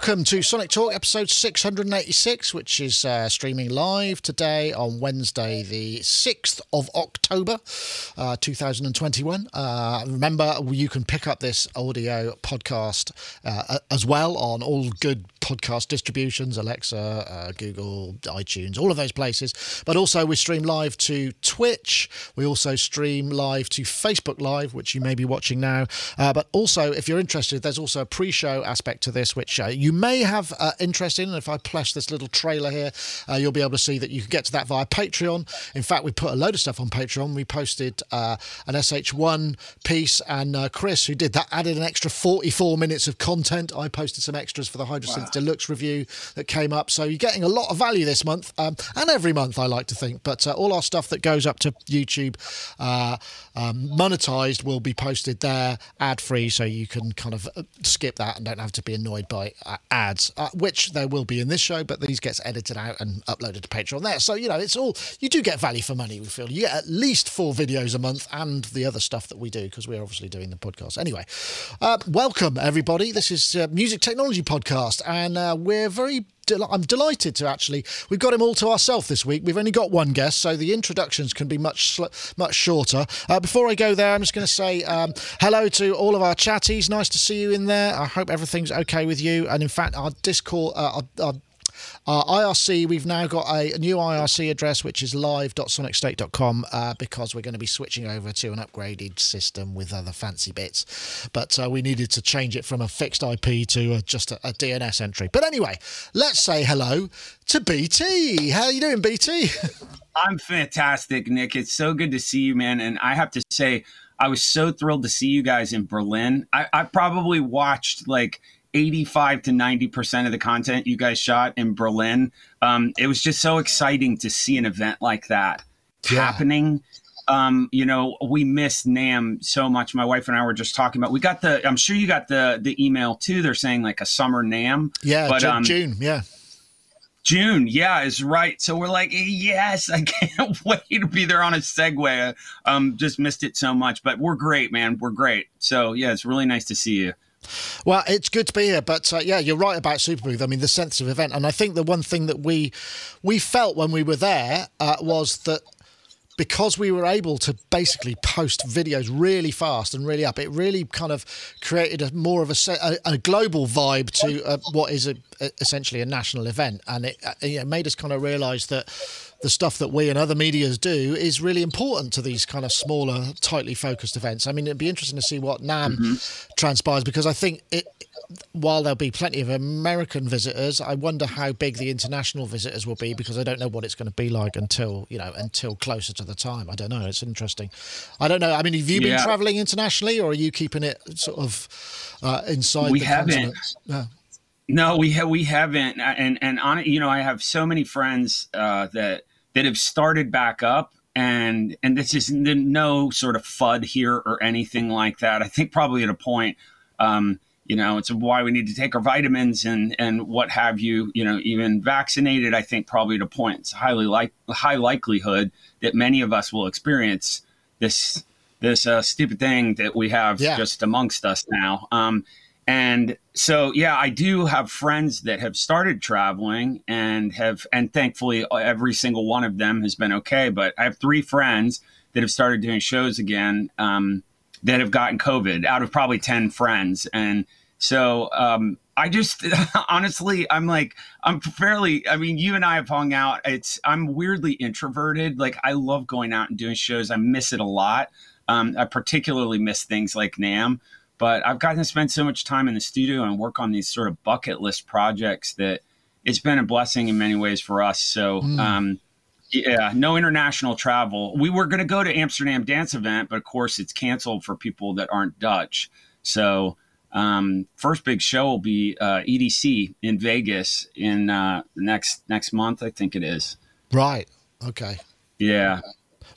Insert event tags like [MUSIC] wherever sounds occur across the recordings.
Welcome to Sonic Talk episode 686, which is uh, streaming live today on Wednesday, the 6th of October, uh, 2021. Uh, remember, you can pick up this audio podcast uh, as well on all good podcast distributions Alexa, uh, Google, iTunes, all of those places. But also, we stream live to Twitch. We also stream live to Facebook Live, which you may be watching now. Uh, but also, if you're interested, there's also a pre show aspect to this, which uh, you may have uh, interest in. And if I plush this little trailer here, uh, you'll be able to see that you can get to that via Patreon. In fact, we put a load of stuff on Patreon. We posted uh, an SH1 piece, and uh, Chris, who did that, added an extra 44 minutes of content. I posted some extras for the Hydrasynth wow. Deluxe review that came up. So you're getting a lot of value this month, um, and every month, I like to think. But uh, all our stuff that goes up to YouTube um, monetized will be posted there ad free, so you can kind of skip that and don't have to be annoyed by uh, ads, uh, which there will be in this show, but these gets edited out and uploaded to Patreon there. So, you know, it's all, you do get value for money, we feel. You get at least four videos a month and the other stuff that we do because we're obviously doing the podcast. Anyway, uh, welcome everybody. This is uh, Music Technology Podcast, and uh, we're very I'm delighted to actually. We've got him all to ourselves this week. We've only got one guest, so the introductions can be much much shorter. Uh, before I go there, I'm just going to say um, hello to all of our chatties. Nice to see you in there. I hope everything's okay with you. And in fact, our Discord, uh, our, our uh, IRC, we've now got a, new IRC address, which is live.sonicstate.com, uh, because we're going to be switching over to an upgraded system with other fancy bits. But uh, we needed to change it from a fixed IP to a, just a, a, DNS entry. But anyway, let's say hello to BT. How are you doing, BT? [LAUGHS] I'm fantastic, Nick. It's so good to see you, man. And I have to say, I was so thrilled to see you guys in Berlin. I, I probably watched like 85 to 90% of the content you guys shot in Berlin. Um, it was just so exciting to see an event like that yeah. happening. Um, you know, we missed NAMM so much. My wife and I were just talking about. We got the. I'm sure you got the the email too. They're saying like a summer NAMM. Yeah, but um, June. Yeah. June, yeah, is right. So we're like, yes, I [LAUGHS] can't wait to be there on a Segway. Um, just missed it so much, but we're great, man. We're great. So yeah, it's really nice to see you. Well, it's good to be here, but uh, yeah, you're right about Superbooth. I mean, the sense of event, and I think the one thing that we we felt when we were there uh, was that because we were able to basically post videos really fast and really up, it really kind of created a more of a, a, a global vibe to uh, what is a, essentially a national event, and it, uh, it made us kind of realise that the stuff that we and other medias do is really important to these kind of smaller, tightly focused events. I mean, it'd be interesting to see what NAMM mm-hmm. transpires because I think it, while there'll be plenty of American visitors, I wonder how big the international visitors will be because I don't know what it's going to be like until you know until closer to the time. I don't know. It's interesting. I don't know. I mean, have you been yeah. traveling internationally, or are you keeping it sort of uh, inside? We haven't. Yeah. No, we have we haven't, and and on you know, I have so many friends uh, that that have started back up and and this is no sort of fud here or anything like that i think probably at a point um, you know it's why we need to take our vitamins and and what have you you know even vaccinated i think probably at a point it's highly like high likelihood that many of us will experience this this uh, stupid thing that we have yeah. just amongst us now um, and so yeah i do have friends that have started traveling and have and thankfully every single one of them has been okay but i have three friends that have started doing shows again um, that have gotten covid out of probably 10 friends. And so um, i just [LAUGHS] honestly i'm like i'm fairly i mean you and i have hung out. It's i'm weirdly introverted. Like i love going out and doing shows. I miss it a lot. Um, i particularly miss things like NAMM but I've gotten to spend so much time in the studio and work on these sort of bucket list projects that it's been a blessing in many ways for us. So, mm. um, yeah, no international travel. We were going to go to Amsterdam dance event, but of course it's canceled for people that aren't Dutch. So, um, first big show will be uh, EDC in Vegas in uh, next next month, I think it is. Right. Okay. Yeah.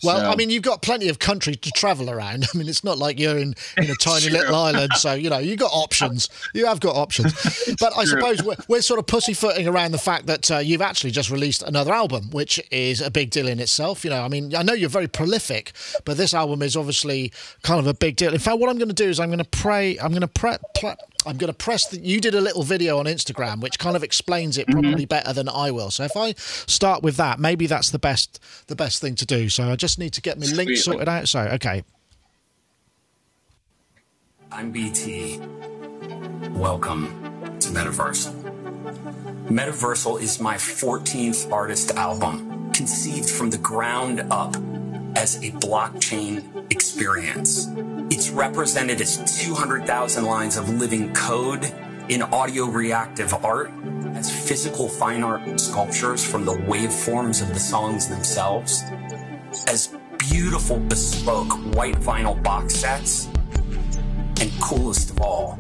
Well, so. I mean, you've got plenty of country to travel around. [LAUGHS] I mean, it's not like you're in, in a tiny little island, so you know you've got options. You have got options. [LAUGHS] but I true. suppose we're, we're, sort of pussyfooting around the fact that uh, you've actually just released another album, which is a big deal in itself. You know, I mean, I know you're very prolific, but this album is obviously kind of a big deal. In fact, what I'm going to do is I'm going to pray. I'm going to pre- I'm going to press the. You did a little video on Instagram which kind of explains it probably mm-hmm. better than I will. So if I start with that, maybe that's the best the best thing to do. So I just need to get my link sorted out. So okay. I'm BT. Welcome to Metaversal. Metaversal is my 14th artist album, conceived from the ground up as a blockchain experience. It's represented as 200,000 lines of living code in audio reactive art, as physical fine art sculptures from the waveforms of the songs themselves, as beautiful bespoke white vinyl box sets, and coolest of all,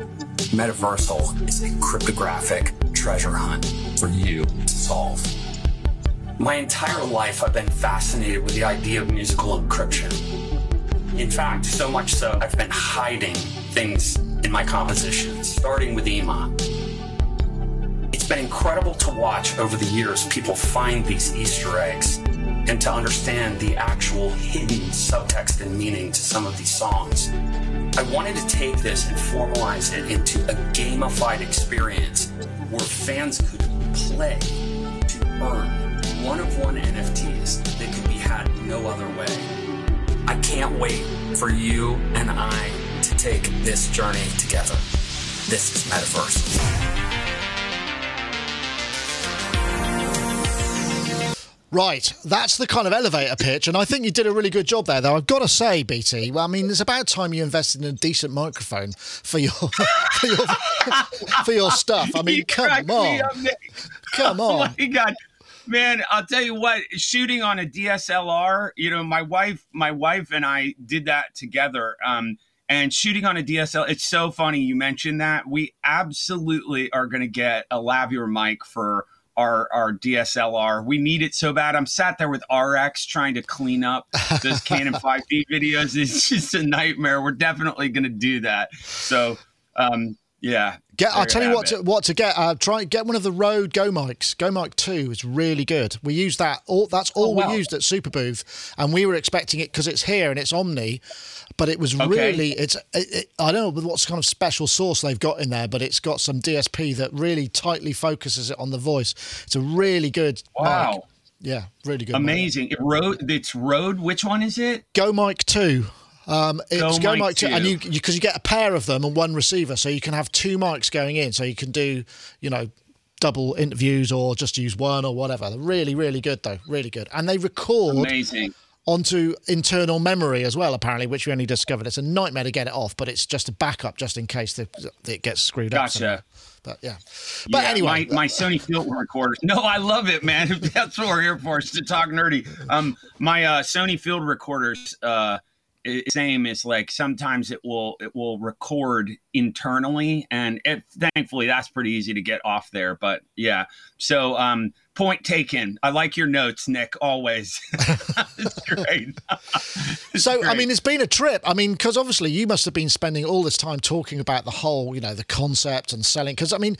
Metaversal is a cryptographic treasure hunt for you to solve. My entire life, I've been fascinated with the idea of musical encryption. In fact, so much so, I've been hiding things in my compositions, starting with Ima. It's been incredible to watch over the years people find these Easter eggs and to understand the actual hidden subtext and meaning to some of these songs. I wanted to take this and formalize it into a gamified experience where fans could play to earn one of one NFTs that could be had no other way. I can't wait for you and I to take this journey together. This is Metaverse. Right, that's the kind of elevator pitch, and I think you did a really good job there. Though I've got to say, BT, well, I mean, it's about time you invested in a decent microphone for your [LAUGHS] for your, for your stuff. I mean, [LAUGHS] come on, come on. [LAUGHS] Oh my god, man i'll tell you what shooting on a dslr you know my wife my wife and i did that together um, and shooting on a DSL, it's so funny you mentioned that. We absolutely are going to get a lavier mic for our our DSLR. We need it so bad. I'm sat there with RX trying to clean up those Canon [LAUGHS] 5D videos. It's just a nightmare. We're definitely going to do that. So, um, yeah, Get, I'll tell you what to, what to get. Uh, try get one of the Rode Go mics. Go mic two is really good. We use that. All that's all oh, wow. we used at Superbooth, and we were expecting it because it's here and it's Omni, but it was okay. really it's. It, it, I don't know what kind of special source they've got in there, but it's got some DSP that really tightly focuses it on the voice. It's a really good. Wow. Mic. Yeah, really good. Amazing. It Rode. It's Rode. Which one is it? Go mic two. Um, it's Go, Mic 2, and you because you, you get a pair of them and one receiver, so you can have two mics going in, so you can do you know double interviews or just use one or whatever. They're really really good though, really good, and they record amazing onto internal memory as well. Apparently, which we only discovered. It's a nightmare to get it off, but it's just a backup just in case the, it gets screwed gotcha. up. Gotcha. But yeah, but yeah, anyway, my, my Sony field recorders. No, I love it, man. [LAUGHS] That's what we're here for, is to talk nerdy. Um, my uh, Sony field recorders. Uh, same as like sometimes it will it will record internally and it, thankfully that's pretty easy to get off there but yeah so um point taken i like your notes nick always [LAUGHS] it's great [LAUGHS] it's so great. i mean it's been a trip i mean because obviously you must have been spending all this time talking about the whole you know the concept and selling because i mean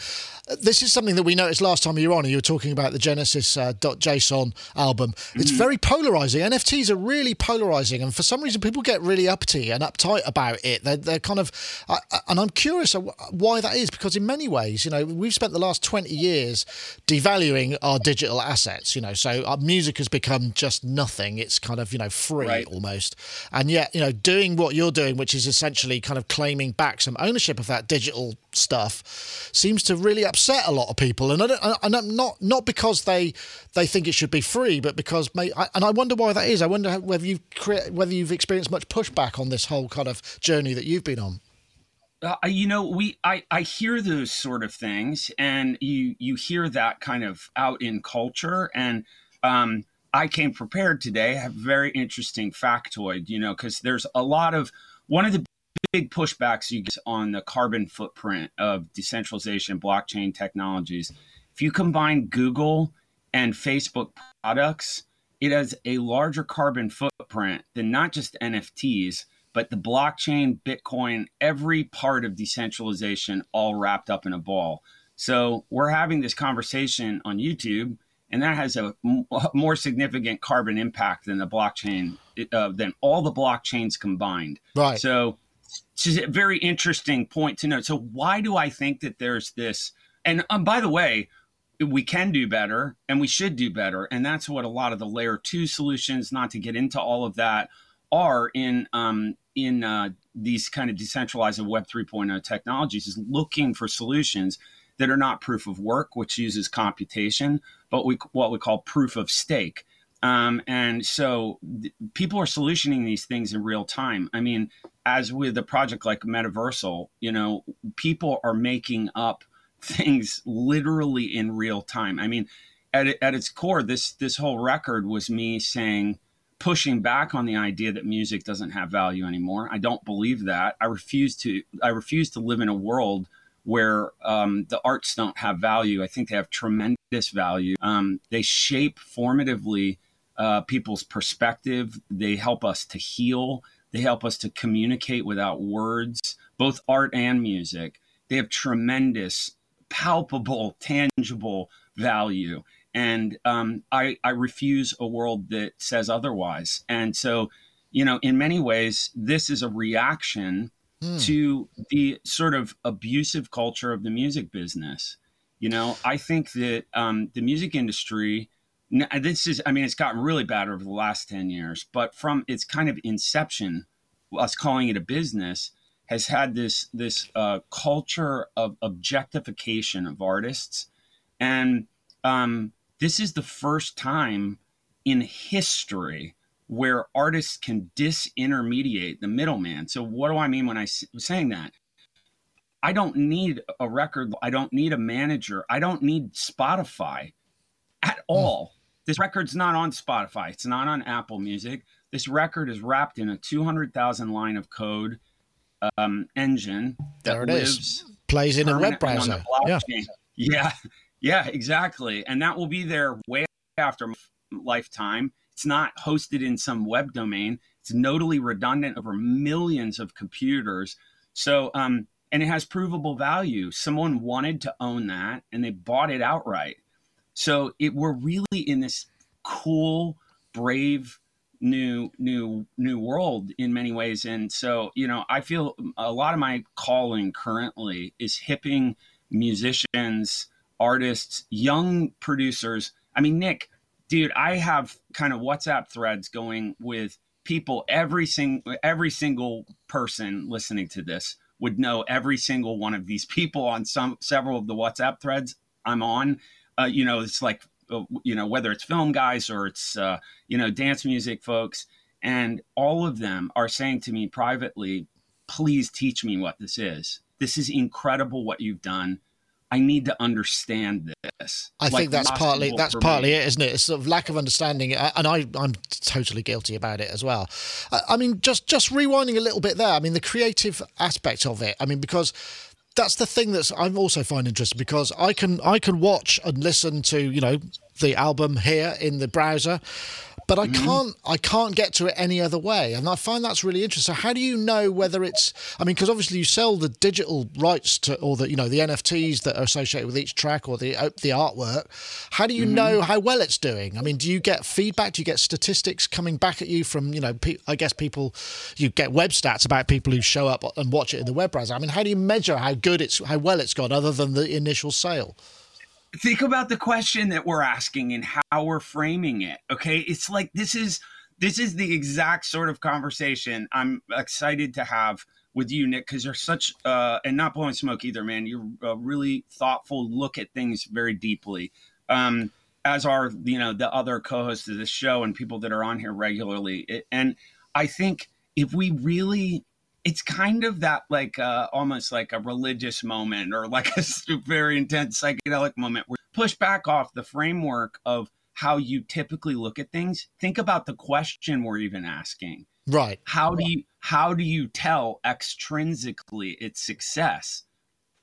this is something that we noticed last time you were on. You were talking about the Genesis uh, .json album. It's mm. very polarizing. NFTs are really polarizing, and for some reason, people get really uppity and uptight about it. They're, they're kind of, uh, and I'm curious why that is because in many ways, you know, we've spent the last 20 years devaluing our digital assets. You know, so our music has become just nothing. It's kind of you know free right. almost, and yet you know doing what you're doing, which is essentially kind of claiming back some ownership of that digital stuff, seems to really upset a lot of people, and I don't, and I'm not not because they they think it should be free, but because may, I, and I wonder why that is. I wonder whether you've created whether you've experienced much pushback on this whole kind of journey that you've been on. Uh, you know, we I I hear those sort of things, and you you hear that kind of out in culture, and um, I came prepared today. I have a very interesting factoid, you know, because there's a lot of one of the big pushbacks you get on the carbon footprint of decentralization blockchain technologies. If you combine Google and Facebook products, it has a larger carbon footprint than not just NFTs, but the blockchain, Bitcoin, every part of decentralization all wrapped up in a ball. So we're having this conversation on YouTube, and that has a [LAUGHS] more significant carbon impact than the blockchain, uh, than all the blockchains combined. Right. So it's a very interesting point to note. So why do I think that there's this? And um, by the way, we can do better and we should do better, and that's what a lot of the layer two solutions, not to get into all of that, are in um, in uh, these kind of decentralized Web 3.0 technologies is looking for solutions that are not proof of work, which uses computation, but we, what we call proof of stake. Um, and so th- people are solutioning these things in real time. I mean, as with a project like Metaversal, you know, people are making up things literally in real time. I mean, at, at its core, this this whole record was me saying, pushing back on the idea that music doesn't have value anymore. I don't believe that. I refuse to. I refuse to live in a world where um, the arts don't have value. I think they have tremendous value. Um, they shape formatively uh, people's perspective. They help us to heal. They help us to communicate without words, both art and music. They have tremendous, palpable, tangible value. And um, I, I refuse a world that says otherwise. And so, you know, in many ways, this is a reaction hmm. to the sort of abusive culture of the music business. You know, I think that um, the music industry, this is, I mean, it's gotten really bad over the last 10 years, but from its kind of inception, us calling it a business, has had this this uh, culture of objectification of artists, and um, this is the first time in history where artists can disintermediate the middleman. So, what do I mean when I'm saying that? I don't need a record. I don't need a manager. I don't need Spotify at hmm. all. This record's not on Spotify. It's not on Apple Music. This record is wrapped in a 200,000 line of code um, engine that there it lives is. Plays in a web browser. Yeah. [LAUGHS] yeah, yeah, exactly. And that will be there way after my lifetime. It's not hosted in some web domain. It's nodally redundant over millions of computers. So, um, and it has provable value. Someone wanted to own that and they bought it outright. So it we're really in this cool, brave new new new world in many ways and so you know i feel a lot of my calling currently is hipping musicians artists young producers i mean nick dude, I have kind of WhatsApp threads going with people. Every single every single person listening to this would know every single one of these people on some several of the WhatsApp threads I'm on. Uh, you know, it's like uh, you know whether it's film guys or it's uh, you know dance music folks, and all of them are saying to me privately, "Please teach me what this is. This is incredible what you've done." I need to understand this. I like think that's partly that's partly me. it, isn't it? It's sort of lack of understanding, uh, and I I'm totally guilty about it as well. Uh, I mean, just just rewinding a little bit there. I mean, the creative aspect of it. I mean, because that's the thing that's I'm also find interesting because I can I can watch and listen to you know the album here in the browser but I mm-hmm. can't I can't get to it any other way, and I find that's really interesting. So how do you know whether it's? I mean, because obviously you sell the digital rights to, or the you know the NFTs that are associated with each track or the uh, the artwork. How do you mm-hmm. know how well it's doing? I mean, do you get feedback? Do you get statistics coming back at you from you know? Pe- I guess people you get web stats about people who show up and watch it in the web browser. I mean, how do you measure how good it's how well it's gone other than the initial sale? Think about the question that we're asking and how we're framing it okay? It's like this is this is the exact sort of conversation i'm excited to have with you nick because you're such uh and not blowing smoke either man. You're a really thoughtful look at things very deeply. Um as are you know the other co-hosts of this show and people that are on here regularly. It, and i think if we really it's kind of that like uh, almost like a religious moment or like a very intense psychedelic moment where push back off the framework of how you typically look at things. Think about the question we're even asking. Right. How do you how do you tell extrinsically its success?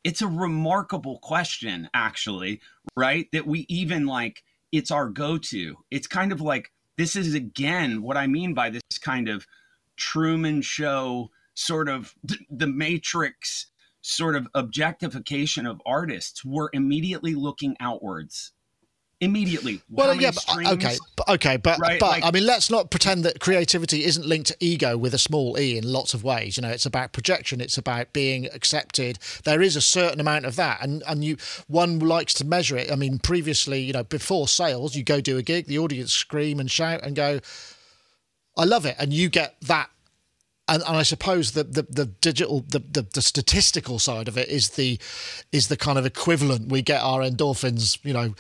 It's a remarkable question actually right? That we even like it's our go-to. It's kind of like this is again what i mean by this kind of truman show sort of the matrix sort of objectification of artists we're immediately looking outwards immediately. Well, yeah, but, uh, okay, but, okay, but right? but like, I mean, let's not pretend that creativity isn't linked to ego with a small e in lots of ways. You know, it's about projection, it's about being accepted. There is a certain amount of that, and and you one likes to measure it. I mean, previously, you know, before sales, you go do a gig, the audience scream and shout and go, "I love it," and you get that and, and I suppose the, the, the digital the, the, the statistical side of it is the is the kind of equivalent we get our endorphins you know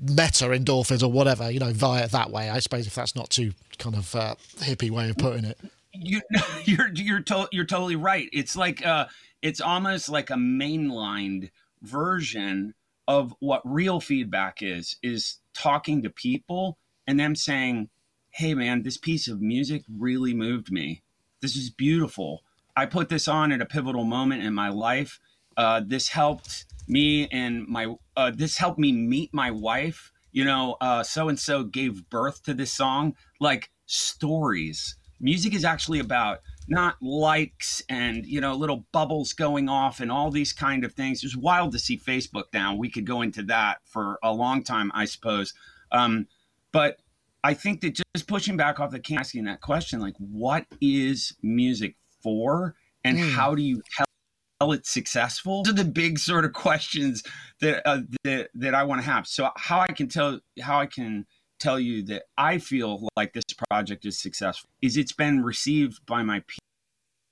meta endorphins or whatever, you know, via that way. I suppose if that's not too kind of uh, hippie way of putting it. You, [LAUGHS] you're you're to, you're totally right. It's like uh, it's almost like a mainlined version of what real feedback is. Is talking to people and them saying, "Hey, man, this piece of music really moved me. This is beautiful. I put this on at a pivotal moment in my life. Uh, this helped." me and my uh, this helped me meet my wife you know so and so gave birth to this song like stories music is actually about not likes and you know little bubbles going off and all these kind of things it's wild to see facebook now we could go into that for a long time i suppose um, but i think that just pushing back off the can asking that question like what is music for and mm. how do you tell it's successful? Those are the big sort of questions that uh, that, that I want to have. So how I can tell how I can tell you that I feel like this project is successful is it's been received by my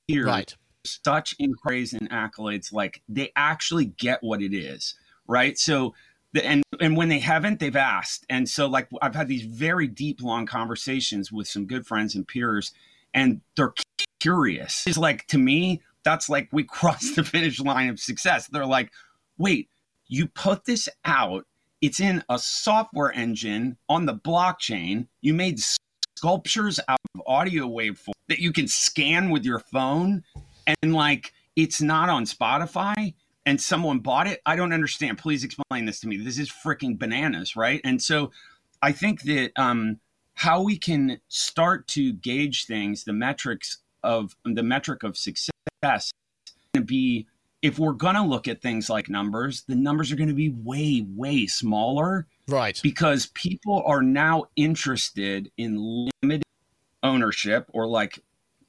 peers right. such in praise and accolades like they actually get what it is right so and and when they haven't they've asked and so like I've had these very deep long conversations with some good friends and peers and they're curious it's like to me that's like we [LAUGHS] crossed the finish line of success. They're like, wait, you put this out, it's in a software engine on the blockchain. You made sculptures out of audio waveform that you can scan with your phone, and like it's not on Spotify and someone bought it. I don't understand. Please explain this to me. This is freaking bananas, right? And so I think that um, how we can start to gauge things, the metrics of the metric of success to be if we're going to look at things like numbers, the numbers are going to be way, way smaller. Right. Because people are now interested in limited ownership or like,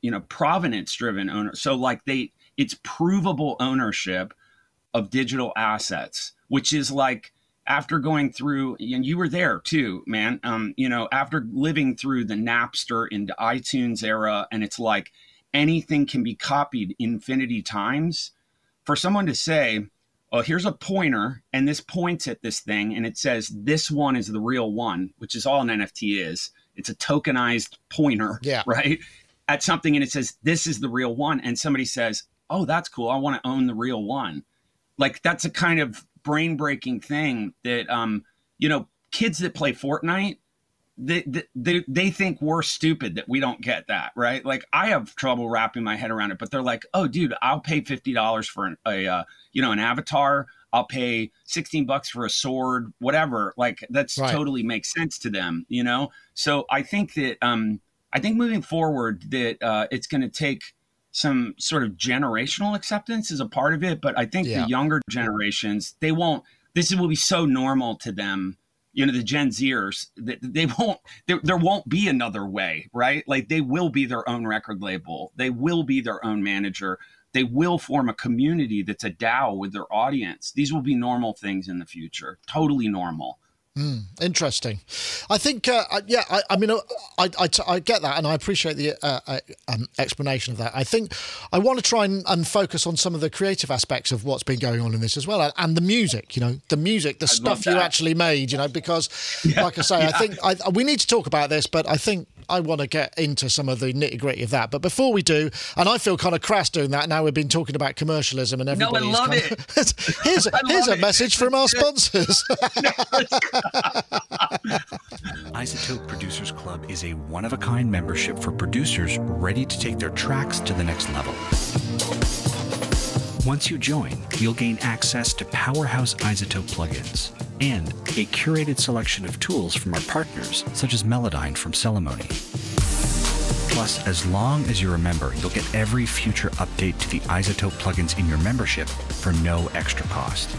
you know, provenance driven owner. So, like, they, it's provable ownership of digital assets, which is like, after going through, and you were there too, man. Um, you know, after living through the Napster into iTunes era, and it's like anything can be copied infinity times, for someone to say, well, here's a pointer and this points at this thing and it says this one is the real one, which is all an NFT is. It's a tokenized pointer, [LAUGHS] yeah. right? At something and it says this is the real one. And somebody says, oh, that's cool. I want to own the real one. Like that's a kind of brain breaking thing that, um, you know, kids that play Fortnite, they, they they think we're stupid that we don't get that right? Like i have trouble wrapping my head around it but they're like oh dude i'll pay $50 for an, a uh, you know an avatar. I'll pay 16 bucks for a sword whatever. Like that's right. totally makes sense to them you know? So i think that um i think moving forward that uh, it's going to take some sort of generational acceptance is a part of it but i think yeah. the younger generations they won't this will be so normal to them you know the gen zers they, they won't there, there won't be another way right? Like they will be their own record label. They will be their own manager. They will form a community that's a dao with their audience. These will be normal things in the future. Totally normal Mm, interesting. I think, uh, yeah, I, I mean, uh, I, I, I, get that and I appreciate the uh, uh, um, explanation of that. I think I want to try and, and, focus on some of the creative aspects of what's been going on in this as well and the music, you know, the music, the I stuff you actually made, you know, because, [LAUGHS] yeah, like I say, yeah. I think I, we need to talk about this, but I think I want to get into some of the nitty gritty of that. But before we do, and I feel kind of crass doing that now, we've been talking about commercialism and everybody. No, I love it. Of, [LAUGHS] here's here's a it. message from our sponsors. [LAUGHS] iZotope Producers Club is a one of a kind membership for producers ready to take their tracks to the next level. Once you join, you'll gain access to Powerhouse iZotope plugins and a curated selection of tools from our partners, such as Melodyne from Celemony. Plus, as long as you're a member, you'll get every future update to the iZotope plugins in your membership for no extra cost.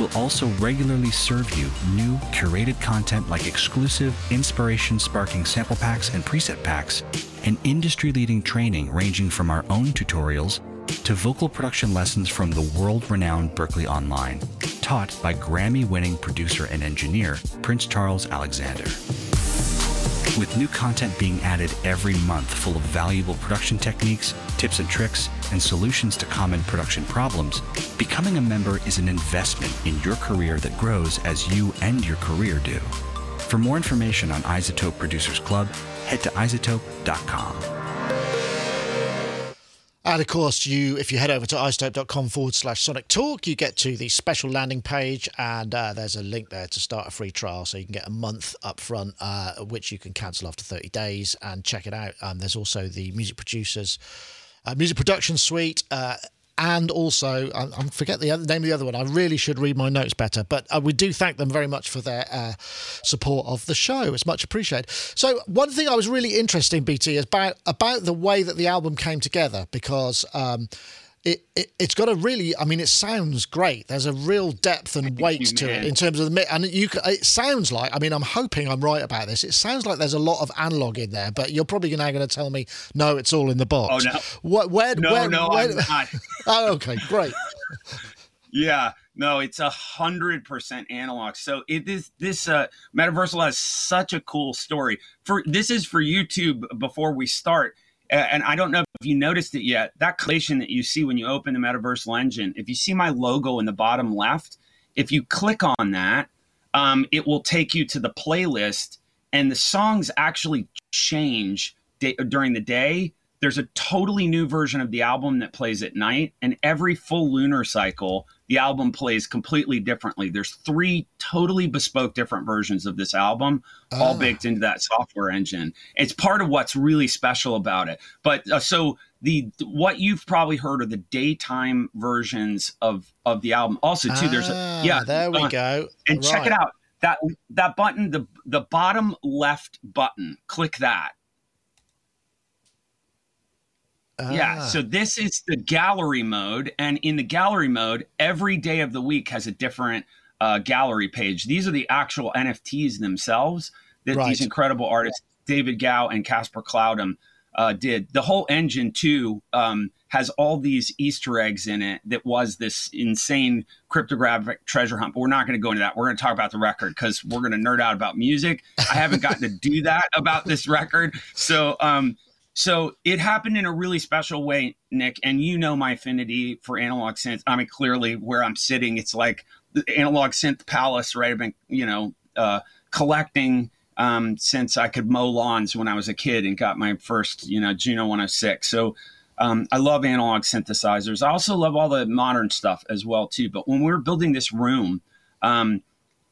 We'll also regularly serve you new curated content like exclusive inspiration sparking sample packs and preset packs, and industry leading training ranging from our own tutorials to vocal production lessons from the world renowned Berklee Online, taught by Grammy winning producer and engineer Prince Charles Alexander. With new content being added every month full of valuable production techniques, tips and tricks, and solutions to common production problems, becoming a member is an investment in your career that grows as you and your career do. For more information on iZotope Producers Club, head to izotope.com. And of course, you if you head over to izotope.com forward slash sonic talk, you get to the special landing page, and uh, there's a link there to start a free trial. So you can get a month up front, uh, which you can cancel after 30 days and check it out. Um, there's also the music producers. Uh, music production suite, uh, and also I, I, forget the other, name of the other one. I really should read my notes better, but uh, we do thank them very much for their uh, support of the show. It's much appreciated. So one thing I was really interested in, BT, is about about the way that the album came together because. Um, it, it it's got a really I mean it sounds great. There's a real depth and weight to it in terms of the and you it sounds like I mean I'm hoping I'm right about this. It sounds like there's a lot of analog in there, but you're probably now going to tell me no, it's all in the box. Oh no, what, where, no, where, no, where, I'm [LAUGHS] not. oh, okay, great. yeah, no, it's a hundred percent analog. So it is this uh Metaversal has such a cool story. For this is for YouTube before we start and I don't know if you noticed it yet, that collation that you see when you open the Metaversal Engine, if you see my logo in the bottom left, if you click on that, um, it will take you to the playlist, and the songs actually change day, during the day. There's a totally new version of the album that plays at night, and every full lunar cycle, the album plays completely differently. There's three totally bespoke different versions of this album, all ah. baked into that software engine. It's part of what's really special about it. But uh, so the what you've probably heard are the daytime versions of of the album. Also, too, ah, there's a ah, yeah. There we uh, go. And right. check it out. That that button, the the bottom left button, click that yeah. Ah. So this is the gallery mode. And in the gallery mode, every day of the week has a different uh, gallery page. These are the actual NFTs themselves that right. these incredible artists, David Gao and Casper Cloudham, uh, did. The whole engine, too, um, has all these Easter eggs in it that was this insane cryptographic treasure hunt. But we're not going to go into that. We're going to talk about the record because we're going to nerd out about music. I haven't gotten to do that about this record. So, um, so it happened in a really special way, Nick. And you know my affinity for analog synth. I mean, clearly where I'm sitting, it's like the analog synth palace, right? I've been, you know, uh, collecting um, since I could mow lawns when I was a kid and got my first, you know, Juno 106. So um, I love analog synthesizers. I also love all the modern stuff as well too. But when we were building this room, um,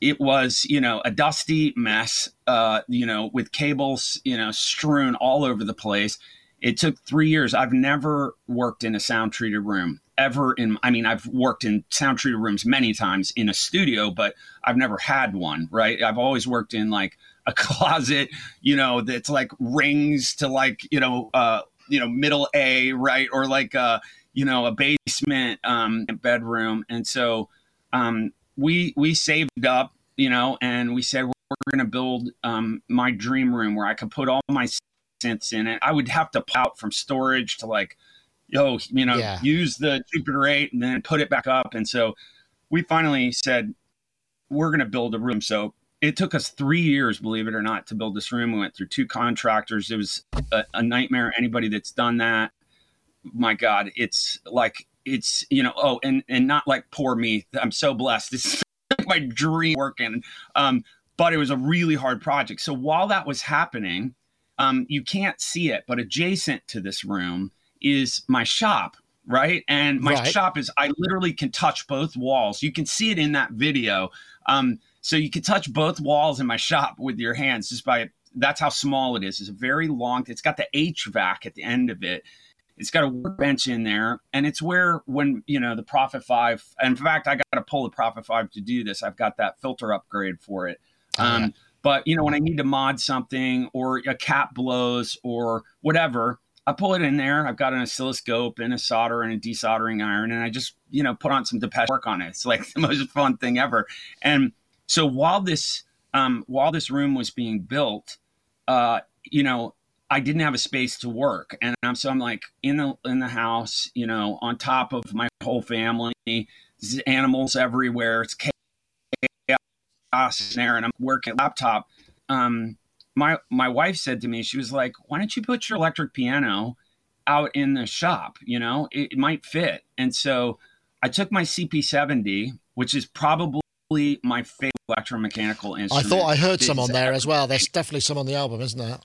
it was you know a dusty mess uh, you know with cables you know strewn all over the place. It took three years. I've never worked in a sound treated room ever in i mean i've worked in sound treated rooms many times in a studio but i've never had one right? I've always worked in like a [LAUGHS] closet you know that's like rings to like you know uh you know middle a right? Or like uh you know a basement um bedroom. And so um we we saved up, you know, and we said we're, we're going to build um, my dream room where I could put all my synths in it. I would have to pull out from storage to like, yo, you know, yeah. use the Jupiter 8 and then put it back up. And so we finally said we're going to build a room. So it took us three years, believe it or not, to build this room. We went through two contractors. It was a, a nightmare. Anybody that's done that, my God, it's like it's you know oh and and not like poor me i'm so blessed this is [LAUGHS] my dream working. Um but it was a really hard project. So while that was happening um you can't see it but adjacent to this room is my shop right? And my right. shop is i literally can touch both walls. You can see it in that video. Um so you can touch both walls in my shop with your hands just by that's how small it is. It's a very long it's got the hvac at the end of it it's got a workbench in there, and it's where when you know the Prophet Five. In fact, I got to pull the Prophet Five to do this. I've got that filter upgrade for it. Oh, um, But you know, when I need to mod something or a cap blows or whatever, I pull it in there. I've got an oscilloscope and a solder and a desoldering iron, and I just you know put on some Depeche work on it. It's like [LAUGHS] the most fun thing ever. And so while this um, while this room was being built, uh, you know, I didn't have a space to work, and I'm, so I'm like in the in the house, you know, on top of my whole family, animals everywhere. It's chaos in there, and I'm working laptop. Um, my my wife said to me, she was like, "Why don't you put your electric piano out in the shop? You know, it, it might fit." And so I took my CP70, which is probably my favorite electromechanical instrument. I thought I heard some on there as well. There's definitely some on the album, isn't there?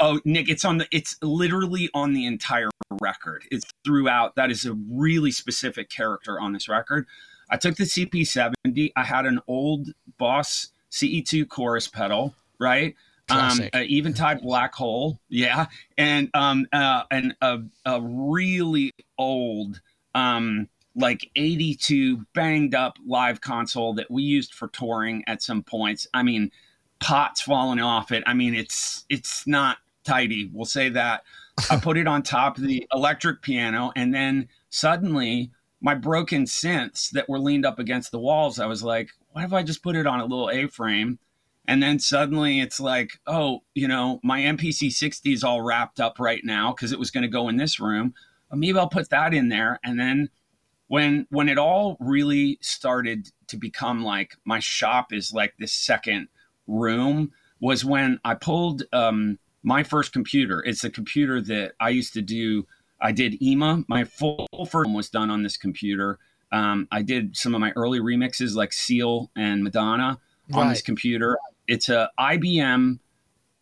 Oh, Nick, it's on the. It's literally on the entire record. It's throughout. That is a really specific character on this record. I took the CP70. I had an old Boss CE2 chorus pedal right? Um, uh, Eventide black hole, yeah, and um, uh, and a, a really old, um, like '82 banged up live console that we used for touring at some points. I mean, pots falling off it. I mean, it's it's not tidy. We'll say that. I put it on top of the electric piano, and then suddenly my broken synths that were leaned up against the walls. I was like, what if I just put it on a little A frame? And then suddenly it's like, oh, you know, my MPC 60 is all wrapped up right now because it was going to go in this room. Maybe I'll put that in there. And then when when it all really started to become like my shop is like this second room was when I pulled um, my first computer. It's a computer that I used to do. I did Ima. My full first was done on this computer. Um, I did some of my early remixes like Seal and Madonna on right. this computer. It's a IBM.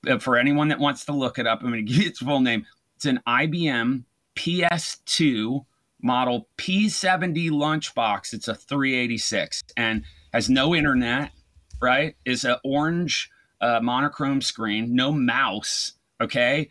Uh, for anyone that wants to look it up, I'm going [LAUGHS] to give you its full name. It's an IBM PS2 model P70 lunchbox. It's a 386 and has no internet. Right? Is an orange uh, monochrome screen, no mouse. Okay,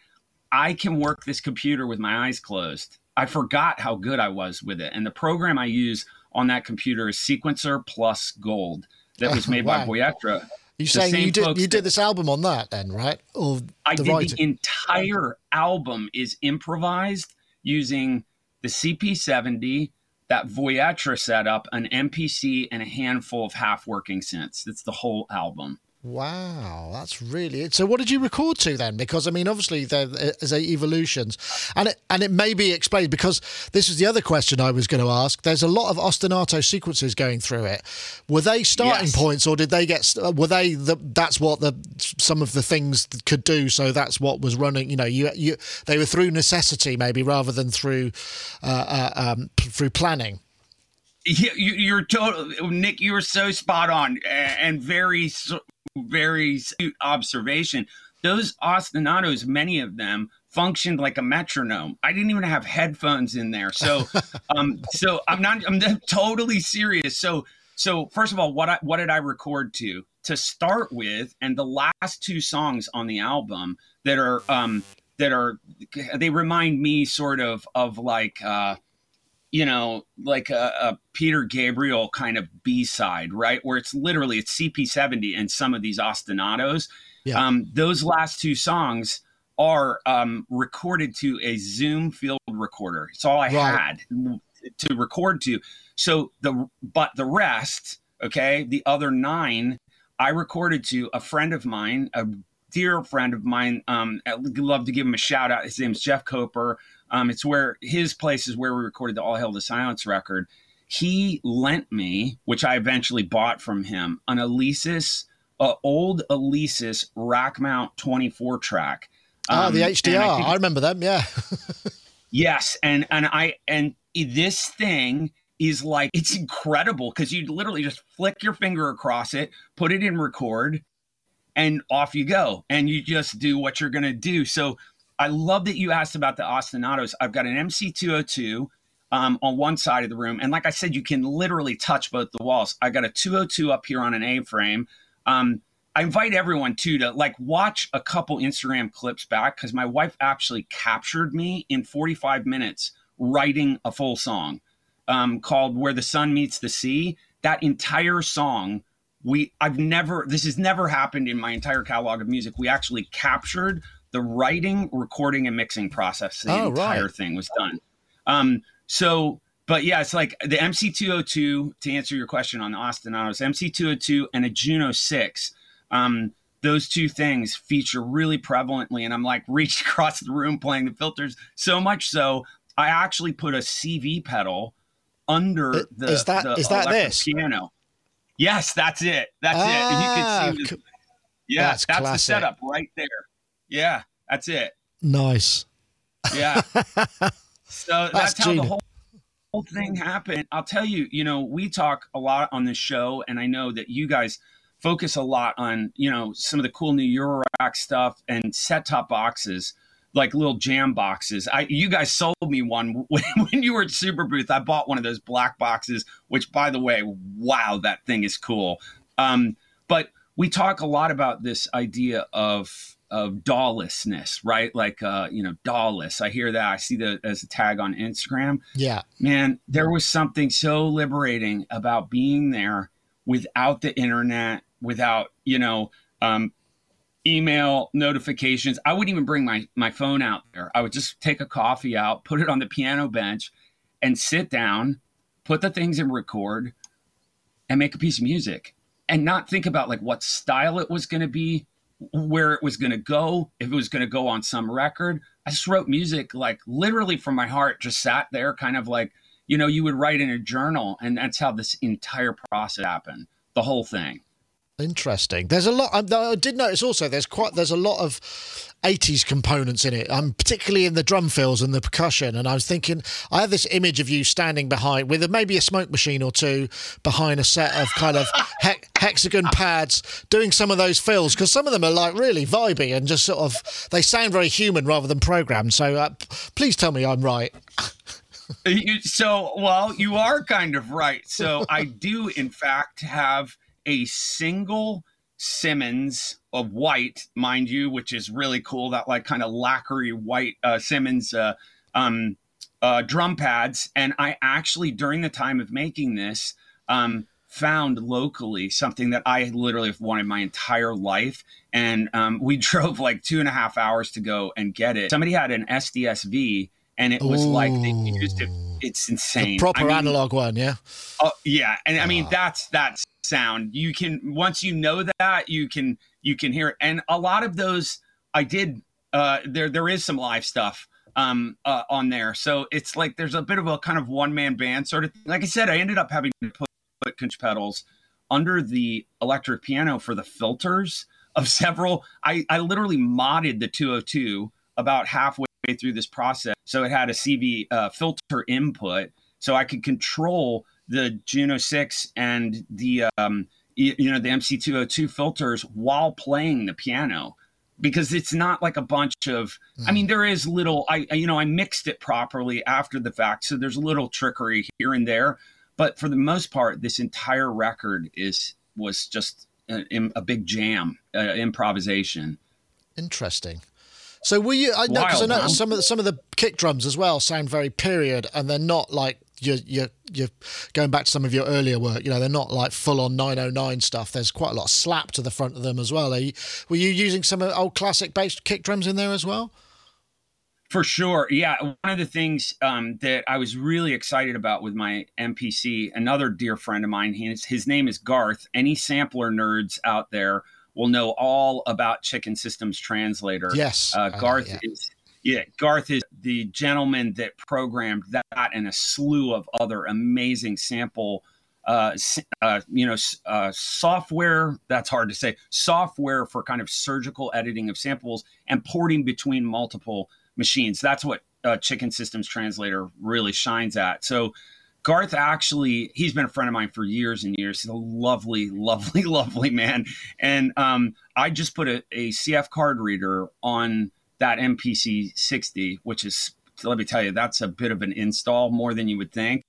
I can work this computer with my eyes closed. I forgot how good I was with it, and the program I use on that computer is Sequencer Plus Gold that was [LAUGHS] made wow. by Voyetra. You saying you did you did this album on that then, right? Or I did writing? the entire album is improvised using the CP70, that Voyetra setup, an MPC, and a handful of half working synths. That's the whole album. Wow, that's really it. So, what did you record to then? Because I mean, obviously there is a evolutions, and it and it may be explained because this is the other question I was going to ask. There's a lot of ostinato sequences going through it. Were they starting yes. points, or did they get? Were they the? That's what the some of the things could do. So that's what was running. You know, you you they were through necessity maybe rather than through uh, uh, um, through planning. Yeah, you, are total, Nick. You were so spot on and very very astute observation. Those ostinatos, many of them functioned like a metronome. I didn't even have headphones in there. So, [LAUGHS] um, so I'm not, I'm totally serious. So, so first of all, what I, what did I record to? To start with, and the last two songs on the album that are, um, that are, they remind me sort of of like, uh, you know, like a, a, Peter Gabriel kind of B side, right? Where it's literally it's CP70 and some of these ostinatos. Yeah. Um, those last two songs are um, recorded to a Zoom field recorder. It's all I right. had to record to. So the but the rest, okay, the other nine, I recorded to a friend of mine, a dear friend of mine. Um, I'd love to give him a shout out. His name's Jeff Coper um, it's where his place is where we recorded the All Hail the Silence record. He lent me, which I eventually bought from him, an Alesis, uh, old Alesis rack mount 24 track. Um, oh, the HDR. I, I remember them. Yeah. [LAUGHS] yes, and and I and this thing is like it's incredible because you literally just flick your finger across it, put it in record, and off you go, and you just do what you're gonna do. So I love that you asked about the ostinatos. I've got an MC202 um, on one side of the room. And like I said, you can literally touch both the walls. I got a 202 up here on an A frame. Um, I invite everyone too to like watch a couple Instagram clips back because my wife actually captured me in 45 minutes writing a full song um, called Where the Sun Meets the Sea. That entire song we I've never this has never happened in my entire catalog of music. We actually captured the writing, recording, and mixing process. The oh, entire right. thing was done. Um, so, but yeah, it's like the MC202. To answer your question on the ostinatos, MC202 and a Juno Six. Um, those two things feature really prevalently, and I'm like [LAUGHS] reaching across the room playing the filters so much so I actually put a CV pedal under the is that the is that this piano. Yes, that's it. That's ah, it. And you can see, ah, yeah, that's, that's the setup right there. Yeah, that's it. Nice. Yeah. [LAUGHS] so that's, that's how the whole, whole thing happened. I'll tell you, you know, we talk a lot on the show, and I know that you guys focus a lot on, you know, some of the cool new Eurorack stuff and set top boxes like little jam boxes. I you guys sold me one [LAUGHS] when, when you were at Superbooth. I bought one of those black boxes, which by the way, wow, that thing is cool. Um, but we talk a lot about this idea of of DAWlessness, right? Like uh, you know, DAWless. I hear that. I see that as a tag on Instagram. Yeah. Man, there was something so liberating about being there without the internet, without, you know, um, email notifications. I wouldn't even bring my my phone out there. I would just take a coffee out, put it on the piano bench, and sit down, put the things in record, and make a piece of music, and not think about like what style it was going to be, where it was going to go, if it was going to go on some record. I just wrote music like literally from my heart, just sat there, kind of like you know you would write in a journal, and that's how this entire process happened, the whole thing. Interesting. There's a lot. Um, I did notice also. There's quite. There's a lot of 80s components in it. Um, particularly in the drum fills and the percussion. And I was thinking, I have this image of you standing behind with a, maybe a smoke machine or two behind a set of kind of [LAUGHS] he- hexagon pads, doing some of those fills because some of them are like really vibey and just sort of they sound very human rather than programmed. So uh, please tell me I'm right. [LAUGHS] so well, you are kind of right. So I do, in fact, have a single Simmons of white, mind you, which is really cool. That like kind of lacquery white uh, Simmons uh, um, uh, drum pads. And I actually, during the time of making this, um, found locally something that I literally have wanted my entire life. And um, we [LAUGHS] drove like two and a half hours to go and get it. Somebody had an SDSV and it was Ooh. like they used it. It's insane. The proper I mean, analog one, yeah. Oh yeah, and I mean ah. that's that sound. You can once you know that you can you can hear it, and a lot of those I did. Uh, there there is some live stuff um, uh, on there, so it's like there's a bit of a kind of one man band sort of. Thing. Like I said, I ended up having to put, put conch pedals under the electric piano for the filters of [LAUGHS] several. I I literally modded the 202 about halfway through this process, so it had a CV uh, filter input, so I could control the Juno 6 and the um, you know the MC202 filters while playing the piano because it's not like a bunch of mm. I mean hmm. there is little I you know I mixed it properly after the fact so there's a little trickery here and there but for the most part this entire record is was just a, a big jam uh, improvisation interesting so were you I know because I know some of the, some of the kick drums as well sound very period and they're not like you're, you're, you're going back to some of your earlier work. You know, they're not like full on 909 stuff. There's quite a lot of slap to the front of them as well. You, were you using some old classic based kick drums in there as well? For sure. Yeah. One of the things um, that I was really excited about with my MPC, another dear friend of mine, his, his name is Garth. Any sampler nerds out there will know all about Chicken Systems Translator. Yes. Uh, Garth uh, yeah. is yeah, Garth is the gentleman that programmed that and a slew of other amazing sample, uh, uh, you know, uh, software. That's hard to say. Software for kind of surgical editing of samples and porting between multiple machines. That's what uh, Chicken Systems Translator really shines at. So. Garth actually, he's been a friend of mine for years and years. He's a lovely, [LAUGHS] lovely, lovely man. And um, I just put a, a CF card reader on that MPC 60, which is let me tell you, that's a bit of an install more than you would think.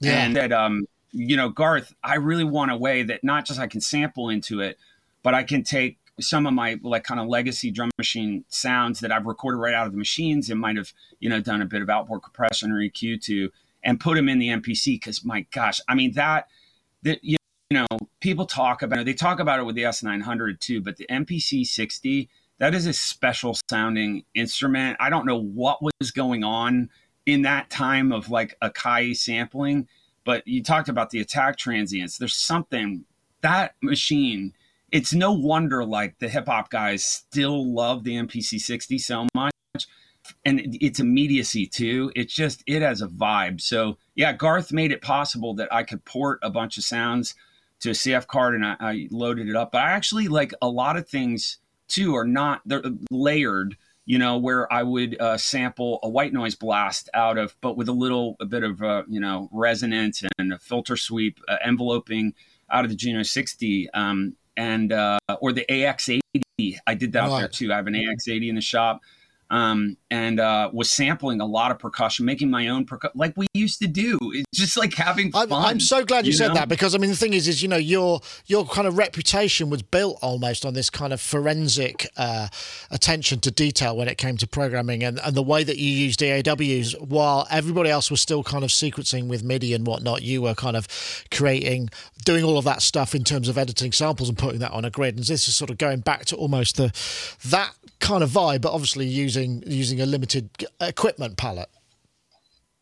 Yeah. And that um, you know, Garth, I really want a way that not just I can sample into it, but I can take some of my like kind of legacy drum machine sounds that I've recorded right out of the machines and might have, you know, done a bit of outboard compression or EQ to and put them in the MPC because my gosh, I mean that that you know, people talk about it. They talk about it with the S900 too, but the MPC 60, that is a special sounding instrument. I don't know what was going on in that time of like Akai sampling, but you talked about the attack transients. There's something that machine. It's no wonder like the hip hop guys still love the MPC 60 so much and its immediacy too. It's just it has a vibe. So yeah, Garth made it possible that I could port a bunch of sounds to a CF card and I, I loaded it up. But I actually like a lot of things too are not they're layered. You know, where I would uh, sample a white noise blast out of, but with a little a bit of uh, you know resonance and a filter sweep uh, enveloping out of the Juno 60. Um, and uh, or the AX80. I did that right. out there too. I have an AX80 in the shop um, and uh, was sampling a lot of percussion, making my own percussion, like we used to do. It's just like having fun. I'm, I'm so glad you, you said know? that because I mean the thing is, is you know your your kind of reputation was built almost on this kind of forensic uh, attention to detail when it came to programming and, and the way that you used DAWs while everybody else was still kind of sequencing with MIDI and whatnot. You were kind of creating, doing all of that stuff in terms of editing samples and putting that on a grid. And this is sort of going back to almost the that kind of vibe, but obviously using using a limited equipment palette.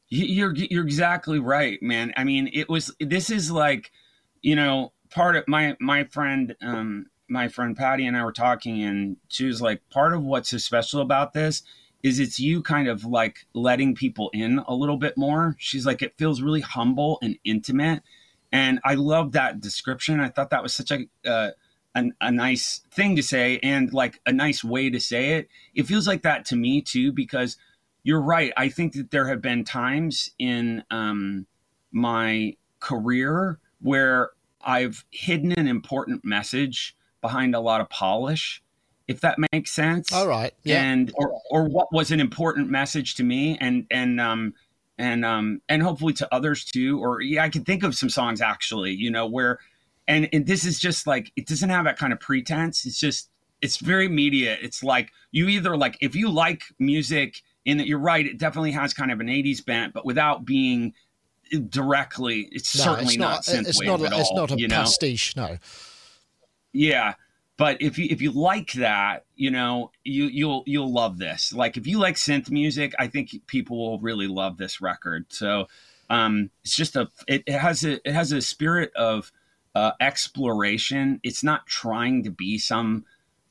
You're you're exactly right, man. I mean, it was this is like, you know, part of my my friend um my friend Patty and I were talking and she was like part of what's so special about this is it's you kind of like letting people in a little bit more. She's like it feels really humble and intimate and I love that description. I thought that was such a uh, a, a nice thing to say and like a nice way to say it. It feels like that to me too, because you're right. I think that there have been times in um, my career where I've hidden an important message behind a lot of polish, if that makes sense. All right. Yeah. And or or what was an important message to me and and um and um and hopefully to others too. Or yeah, I can think of some songs actually, you know, where and, and this is just like it doesn't have that kind of pretense. It's just it's very media. It's like you either like if you like music in that you're right it definitely has kind of an 80s bent but without being directly it's no, certainly it's not, not it's not, at all, it's not a you pastiche no. Yeah but if you if you like that you know you you'll you'll love this. Like if you like synth music i think people will really love this record. So um it's just a it, it has a it has a spirit of uh, exploration. It's not trying to be some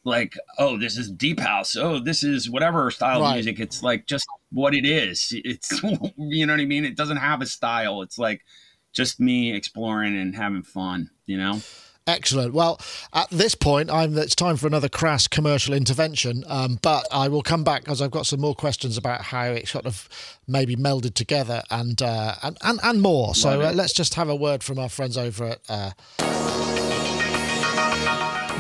like, oh, this is deep house. Oh, this is whatever style right. of music. It's like just what it is. It's [LAUGHS] you know what I mean. It doesn't have a style. It's like just me exploring and having fun. You know. Excellent. Well, at this point, I'm, it's time for another crass commercial intervention. Um, but I will come back because I've got some more questions about how it sort of maybe melded together and uh, and, and, and more. So uh, let's just have a word from our friends over at uh,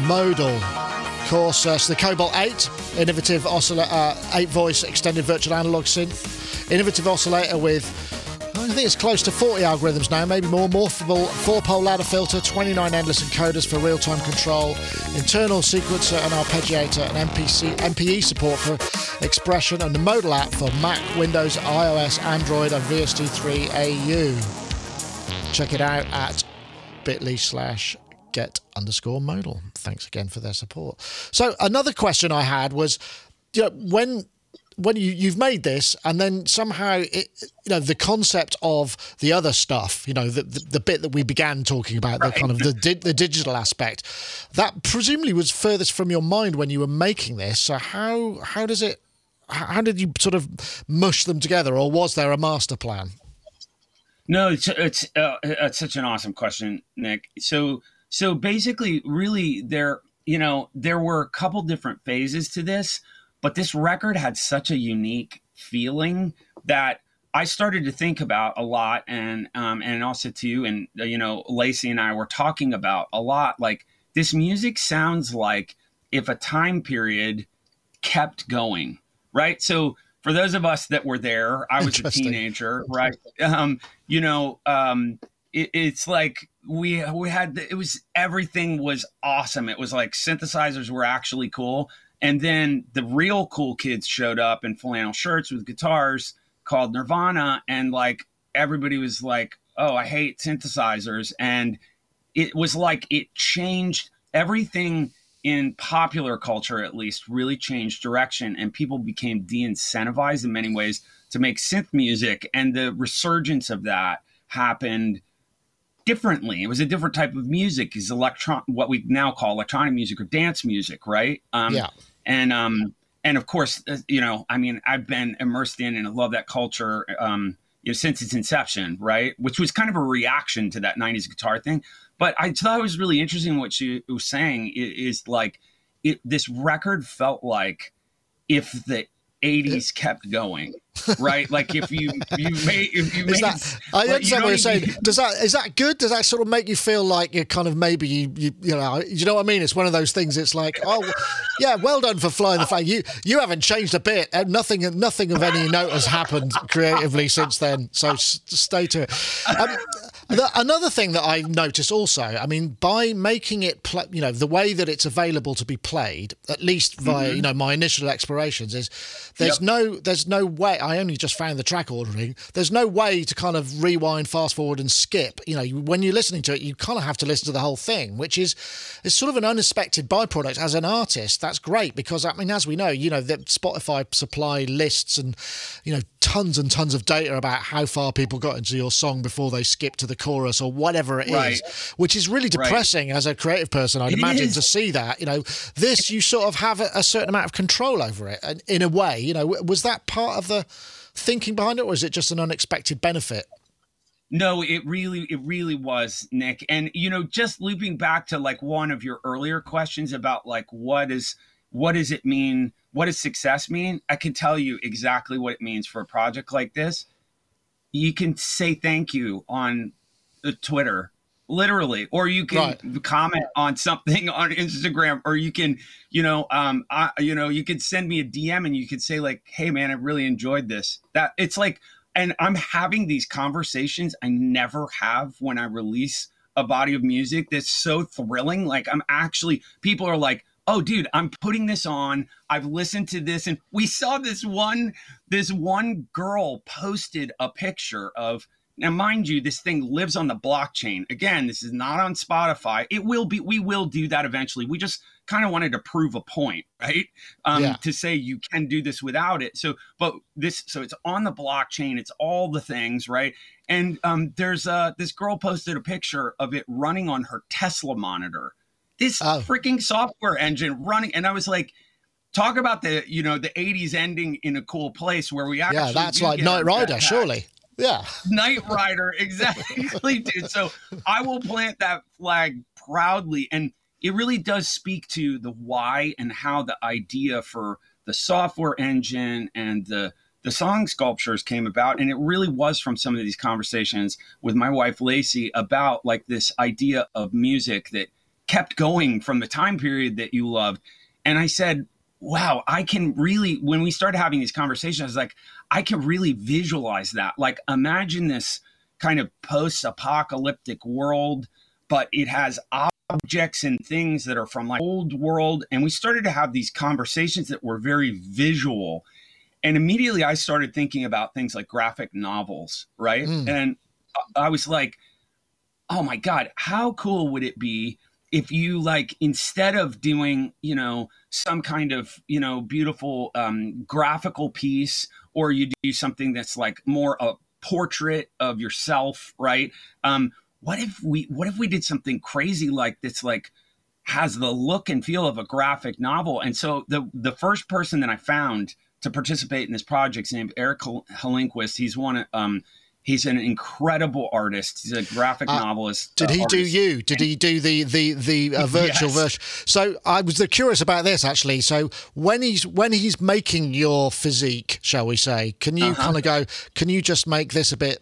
Modal. Of course, uh, so the Cobalt 8, innovative oscillator, uh, 8 voice extended virtual analog synth, innovative oscillator with I think it's close to 40 algorithms now, maybe more. Morphable four pole ladder filter, 29 endless encoders for real time control, internal sequencer and arpeggiator, and MPC, MPE support for expression, and the modal app for Mac, Windows, iOS, Android, and VST3 AU. Check it out at bit.ly slash get underscore modal. Thanks again for their support. So, another question I had was you know, when when you you've made this and then somehow it, you know the concept of the other stuff you know the the, the bit that we began talking about right. the kind of the di- the digital aspect that presumably was furthest from your mind when you were making this. So how how does it how did you sort of mush them together or was there a master plan? No it's it's, uh, it's such an awesome question nick. So so basically really there you know there were a couple different phases to this but this record had such a unique feeling that I started to think about a lot, and um, and also too, and uh, you know, Lacey and I were talking about a lot. Like this music sounds like if a time period kept going, right? So for those of us that were there, I was a teenager, right? Um, you know, um, it, it's like we we had it was everything was awesome. It was like synthesizers were actually cool and then the real cool kids showed up in flannel shirts with guitars called Nirvana. And like everybody was like, oh, I hate synthesizers. And it was like it changed everything in popular culture at least really changed direction. And people became de-incentivized in many ways to make synth music. And the resurgence of that happened differently. It was a different type of music is electron what we now call electronic music or dance music right? Um, yeah and um and of course uh, you know i mean i've been immersed in and I love that culture um you know since its inception right? Which was kind of a reaction to that 90s guitar thing. But I thought it was really interesting what she was saying is, is like it, this record felt like if the 80s kept going right? Like if you you made if you made that, i understand what you're saying. does that is that good? Does that sort of make you feel like you're kind of maybe you you, you know you know what i mean? It's one of those things it's like oh yeah well done for flying the flag. You you haven't changed a bit. And nothing nothing of any note has happened creatively since then so stay to it. Um, the, another thing that I noticed also, I mean, by making it, pl- you know, the way that it's available to be played, at least via, mm-hmm. you know, my initial explorations, is there's yep. no, there's no way. I only just found the track ordering. There's no way to kind of rewind, fast forward, and skip. You know, when you're listening to it, you kind of have to listen to the whole thing, which is, is sort of an unexpected byproduct as an artist. That's great because I mean, as we know, you know, that Spotify supply lists and, you know, tons and tons of data about how far people got into your song before they skip to the chorus or whatever it right. is, which is really depressing right. as a creative person. I'd it imagine is. to see that. You know, this you sort of have a, a, certain amount of control over it, and in a way, you know, was that part of the thinking behind it, or was it just an unexpected benefit? No, it really, it really was, Nick. And you know, just looping back to like one of your earlier questions about like what is what does it mean? What does success mean? I can tell you exactly what it means for a project like this. You can say thank you on Twitter, literally, or you can right. comment on something [LAUGHS] on Instagram, or you can, you know, um, I, you know, you could send me a DM and you could say like, "Hey, man, I really enjoyed this." That it's like, and I'm having these conversations I never have when I release a body of music that's so thrilling. Like I'm actually, people are like, oh dude i'm putting this on i've listened to this and we saw this one this one girl posted a picture of now, mind you, this thing lives on the blockchain. Again, this is not on Spotify. It will be. We will do that eventually. We just kind of wanted to prove a point, [LAUGHS] right? Um, yeah. To say you can do this without it. So, but this, so it's on the blockchain. It's all the things, right? And um, there's uh, this girl posted a picture of it running on her Tesla monitor. This oh. freaking software engine running, and I was like talk about the you know the 80s ending in a cool place where we actually yeah that's like Knight Rider surely yeah. Knight Rider, [LAUGHS] exactly, dude. So I will plant that flag proudly. And it really does speak to the why and how the idea for the software engine and the the song sculptures came about and it really was from some of these conversations with my wife Lacey about like this idea of music that kept going from the time period that you loved and I said wow I can really when we started having these conversations I was like I can really visualize that. Like, imagine this kind of post apocalyptic world, but it has objects and things that are from like old world. And we started to have these conversations that were very visual. And immediately I started thinking about things like graphic novels, right? Mm. And I was like, oh my God, how cool would it be if you like instead of doing you know some kind of you know beautiful um, graphical piece or you do something that's like more a portrait of yourself, right? Um, what if we what if we did something crazy like this, like has the look and feel of a graphic novel? And so the the first person that I found to participate in this project is named Eric Helinquist. He's one of um, He's an incredible artist. He's a graphic uh, novelist. Did he uh, do you? Did he do the the the uh, [LAUGHS] virtual yes. version? So I was curious about this actually. So when he's when he's making your physique, shall we say, can you uh-huh. kind of go? Can you just make this a bit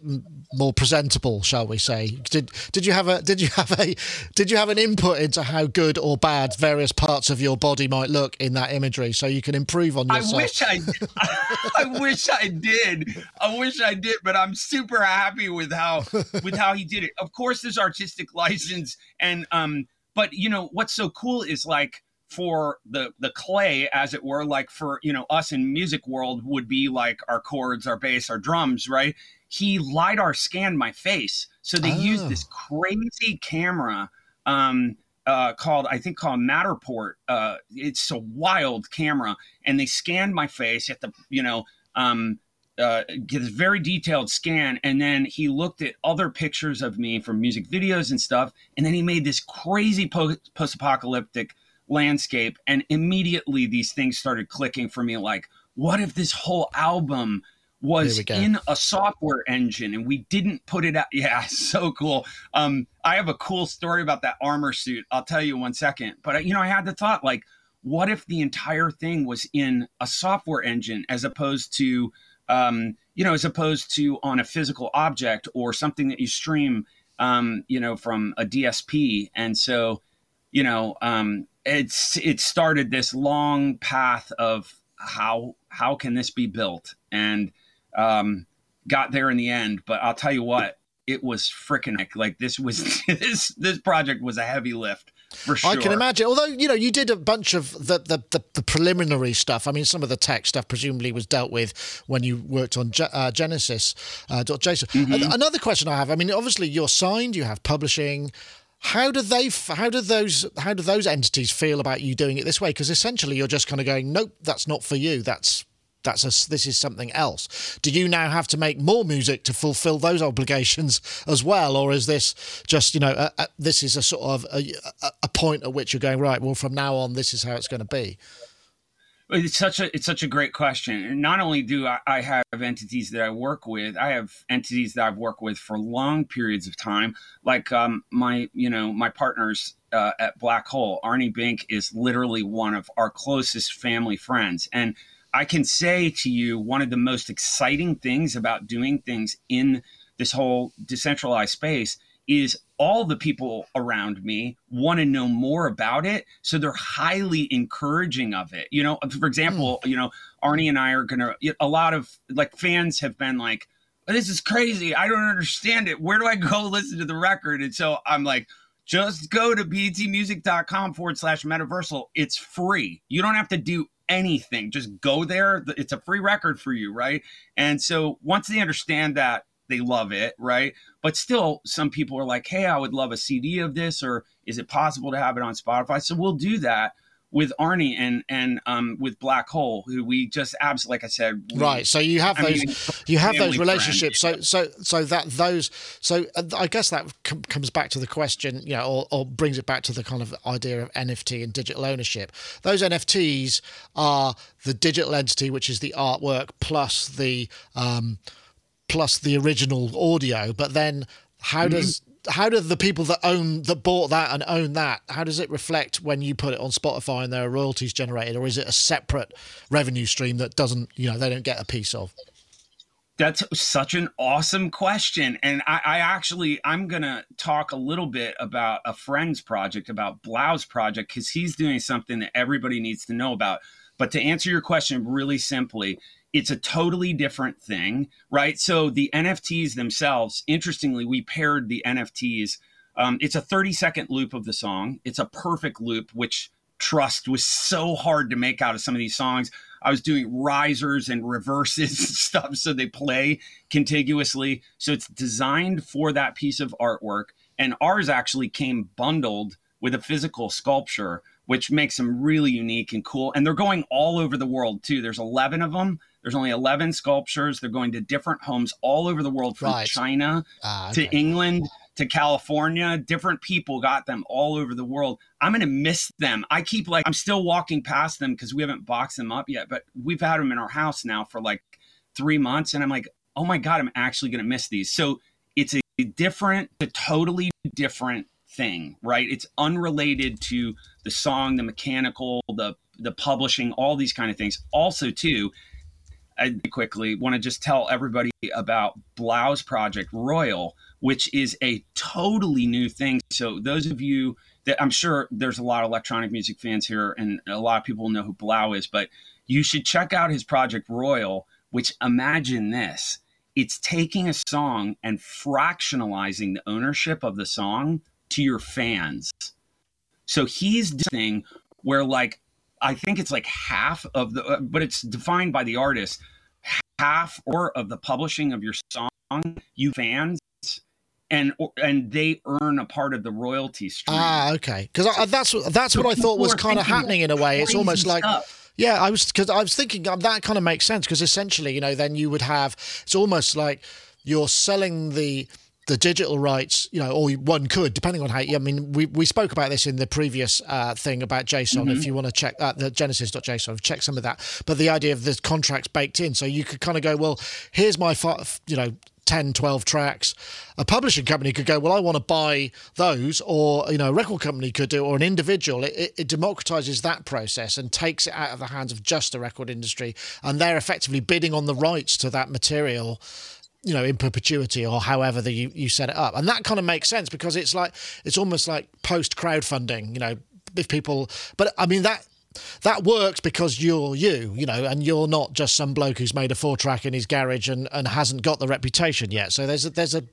more presentable, shall we say? Did did you have a did you have a did you have an input into how good or bad various parts of your body might look in that imagery, so you can improve on yourself? I wish I, [LAUGHS] I wish I did. I wish I did, but I'm super super happy with how with how he did it. Of course, there's artistic license, and um, but you know what's so cool is like for the the clay, as it were, like for you know us in music world would be like our chords, our bass, our drums, right? He lidar scanned my face, so they oh. used this crazy camera um, uh, called I think called Matterport. Uh, it's a wild camera, and they scanned my face at the you know um, uh, get a very detailed scan, and then he looked at other pictures of me from music videos and stuff, and then he made this crazy post-apocalyptic landscape, and immediately these things started clicking for me. Like, what if this whole album was in a software engine and we didn't put it out. [LAUGHS] Yeah, so cool. Um, I have a cool story about that armor suit. I'll tell you one second. But you know, I had the thought like, what if the entire thing was in a software engine as opposed to, um, you know, as opposed to on a physical object or something that you stream, um, you know, from a DSP. And so, you know, um, it's it started this long path of how how can this be built and um, got there in the end, but I'll tell you what, it was freaking like this was [LAUGHS] this this project was a heavy lift for sure. I can imagine. Although you know you did a bunch of the, the the, the preliminary stuff. I mean, some of the tech stuff presumably was dealt with when you worked on uh, Genesis. Uh, JSON. Mm-hmm. Another question I have. I mean, obviously you're signed. You have publishing. How do they? How do those? How do those entities feel about you doing it this way? Because essentially, you're just kind of going, "Nope, that's not for you. That's that's a, this is something else. Do you now have to make more music to fulfill those obligations as well, or is this just you know a, a, this is a sort of a, a point at which you're going right? Well, from now on, this is how it's going to be. It's such a it's such a great question. And not only do I, I, have entities that I work with, I have entities that I've worked with for long periods of time. Like um, my you know my partners uh, at Black Hole, Arny Bink is literally one of our closest family friends, and I can say to you one of the most exciting things about doing things in this whole decentralized space is all the people around me want to know more about it so they're highly encouraging of it you know for example mm. you know arny and i are gonna a lot of like fans have been like this is crazy i don't understand it where do i go [LAUGHS] listen to the record and so i'm like just go to btmusic.com forward slash metaversal it's free you don't have to do anything. Just go there. It's a free record for you, right? And so once they understand that, they love it, right? But still, some people are like, hey, I would love a CD of this, or is it possible to have it on Spotify? So we'll do that with Arny and and um, with Black Hole, who we just absolutely, like I said, we, right. So you have I those, mean, you have those relationships. Friend. So so so that those, so uh, I guess that com- comes back to the question, you know, or, or brings it back to the kind of idea of NFT and digital ownership. Those NFTs are the digital entity, which is the artwork plus the um, plus the original audio, but then how mm-hmm. does how do the people that own that bought that and own that how does it reflect when you put it on spotify and there are royalties generated or is it a separate revenue stream that doesn't you know they don't get a piece of? That's such an awesome question. And i, I actually i'm gonna talk a little bit about a friend's project about 3LAU's project because he's doing something that everybody needs to know about. But to answer your question really simply it's a totally different thing, right? So the NFTs themselves, interestingly, we paired the NFTs. Um, it's a 30 second loop of the song. It's a perfect loop, which trust was so hard to make out of some of these songs. I was doing risers and reverses and [LAUGHS] stuff so they play contiguously. So it's designed for that piece of artwork. And ours actually came bundled with a physical sculpture, which makes them really unique and cool. And they're going all over the world too. There's 11 of them. There's only 11 sculptures. They're going to different homes all over the world from right. China ah, okay. to England to California. Different people got them all over the world. I'm going to miss them. I keep like, I'm still walking past them because we haven't boxed them up yet, but we've had them in our house now for like three months. And I'm like, oh my God, I'm actually going to miss these. So it's a different, a totally different thing, right? It's unrelated to the song, the mechanical, the the publishing, all these kind of things. Also, too, I quickly want to just tell everybody about 3LAU's project Royal, which is a totally new thing. So those of you that I'm sure there's a lot of electronic music fans here, and a lot of people know who 3LAU is, but you should check out his project Royal. Which imagine this: it's taking a song and fractionalizing the ownership of the song to your fans. So he's doing where like I think it's like half of the, uh, but it's defined by the artist, half or of the publishing of your song, you fans and and they earn a part of the royalty stream. Ah, okay. Because that's that's so what I thought was kind of happening in a way. It's almost like. Yeah, I was because I was thinking um, that kind of makes sense because essentially, you know, then you would have it's almost like you're selling the the digital rights, you know, or one could, depending on how. I mean, we, we spoke about this in the previous uh, thing about JSON. Mm-hmm. If you want to check that, the Genesis.json, check some of that. But the idea of the contracts baked in, so you could kind of go, well, here's my, you know, 10, 12 tracks. A publishing company could go, well, I want to buy those, or you know, a record company could do, or an individual. It, it, it, democratizes that process and takes it out of the hands of just the record industry, and they're effectively bidding on the rights to that material. You know, in perpetuity, or however that you, you set it up, and that kind of makes sense because it's like it's almost like post crowdfunding. You know, if people, but I mean that that works because you're you, you know, and you're not just some bloke who's made a four track in his garage and, and hasn't got the reputation yet. So there's a, there's a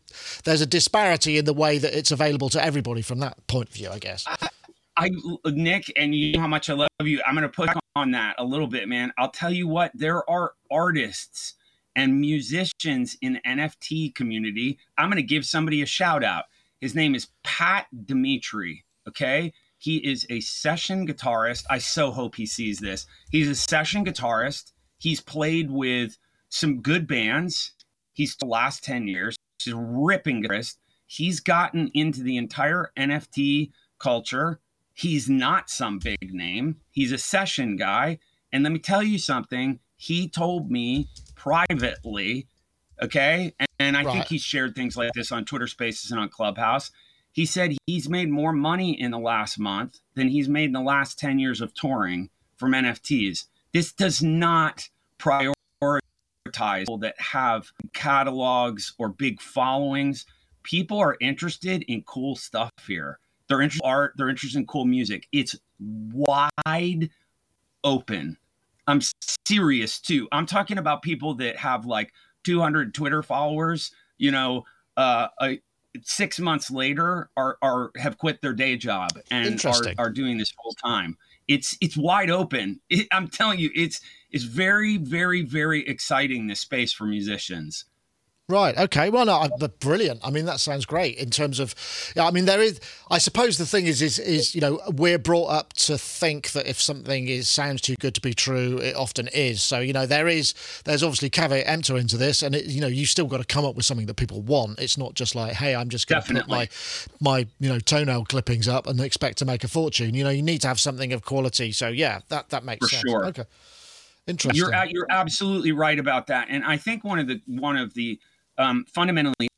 there's a disparity in the way that it's available to everybody from that point of view, I guess. I, I Nick, and you know how much I love you. I'm going to put on that a little bit, man. I'll tell you what, there are artists and musicians in NFT community. I'm going to give somebody a shout out. His name is Pat Dimitri. Okay. He is a session guitarist. I so hope he sees this. He's a session guitarist. He's played with some good bands. He's the last 10 years. He's a ripping guitarist. He's gotten into the entire NFT culture. He's not some big name. He's a session guy. And let me tell you something. He told me privately, okay? And I right. think he shared things like this on Twitter Spaces and on Clubhouse. He said he's made more money in the last month than he's made in the last 10 years of touring from NFTs. This does not prioritize people that have catalogs or big followings. People are interested in cool stuff here. They're interested in art, they're interested in cool music. It's wide open. I'm serious too. I'm talking about people that have like 200 Twitter followers, you know, uh, a, six months later are are have quit their day job and are, are doing this full time. It's it's wide open. It, I'm telling you, it's it's very very very exciting this space for musicians. Right. Okay. Well, no, but brilliant. I mean, that sounds great in terms of. Yeah. I mean, there is. I suppose the thing is, is, is you know, we're brought up to think that if something is sounds too good to be true, it often is. So you know, there is. There's obviously caveat emptor into this, and it, you know, you still got to come up with something that people want. It's not just like, hey, I'm just going to put my my you know toenail clippings up and expect to make a fortune. You know, you need to have something of quality. So yeah, that that makes For sense. Sure. Okay. Interesting. You're you're absolutely right about that, and I think one of the one of the um, fundamentally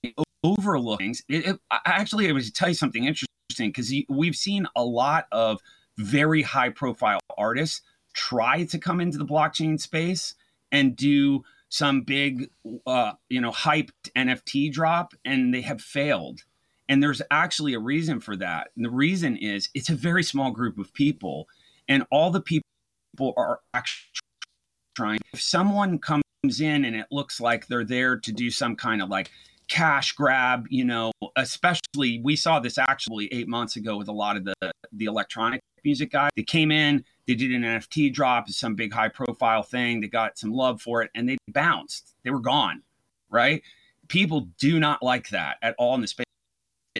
overlooking. It, it, actually, I was to tell you something interesting because we've seen a lot of very high profile artists try to come into the blockchain space and do some big, uh, you know, hyped NFT drop, and they have failed. And there's actually a reason for that. And the reason is it's a very small group of people, and all the people are actually trying. If someone comes in and it looks like they're there to do some kind of like cash grab you know especially we saw this actually eight months ago with a lot of the the electronic music guys they came in they did an nft drop some big high profile thing they got some love for it and they bounced. They were gone right? People do not like that at all in the space.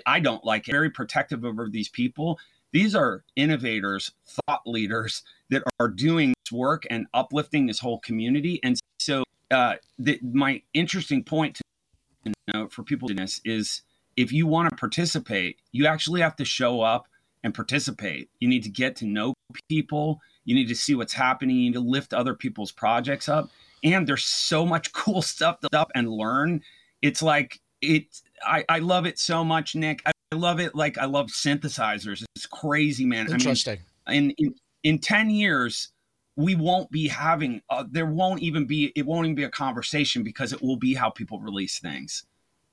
I don't like it. Very protective over these people. These are innovators thought leaders that are doing work and uplifting this whole community and so uh, the, my interesting point to note for people in this is if you want to participate, you actually have to show up and participate. You need to get to know people. You need to see what's happening. You need to lift other people's projects up. And there's so much [LAUGHS] cool stuff to up and learn. It's like it. I, I love it so much, Nick. I love it. Like I love synthesizers. It's crazy, man. Interesting. I mean, in, in in ten years, we won't be having uh, there won't even be it won't even be a conversation because it will be how people release things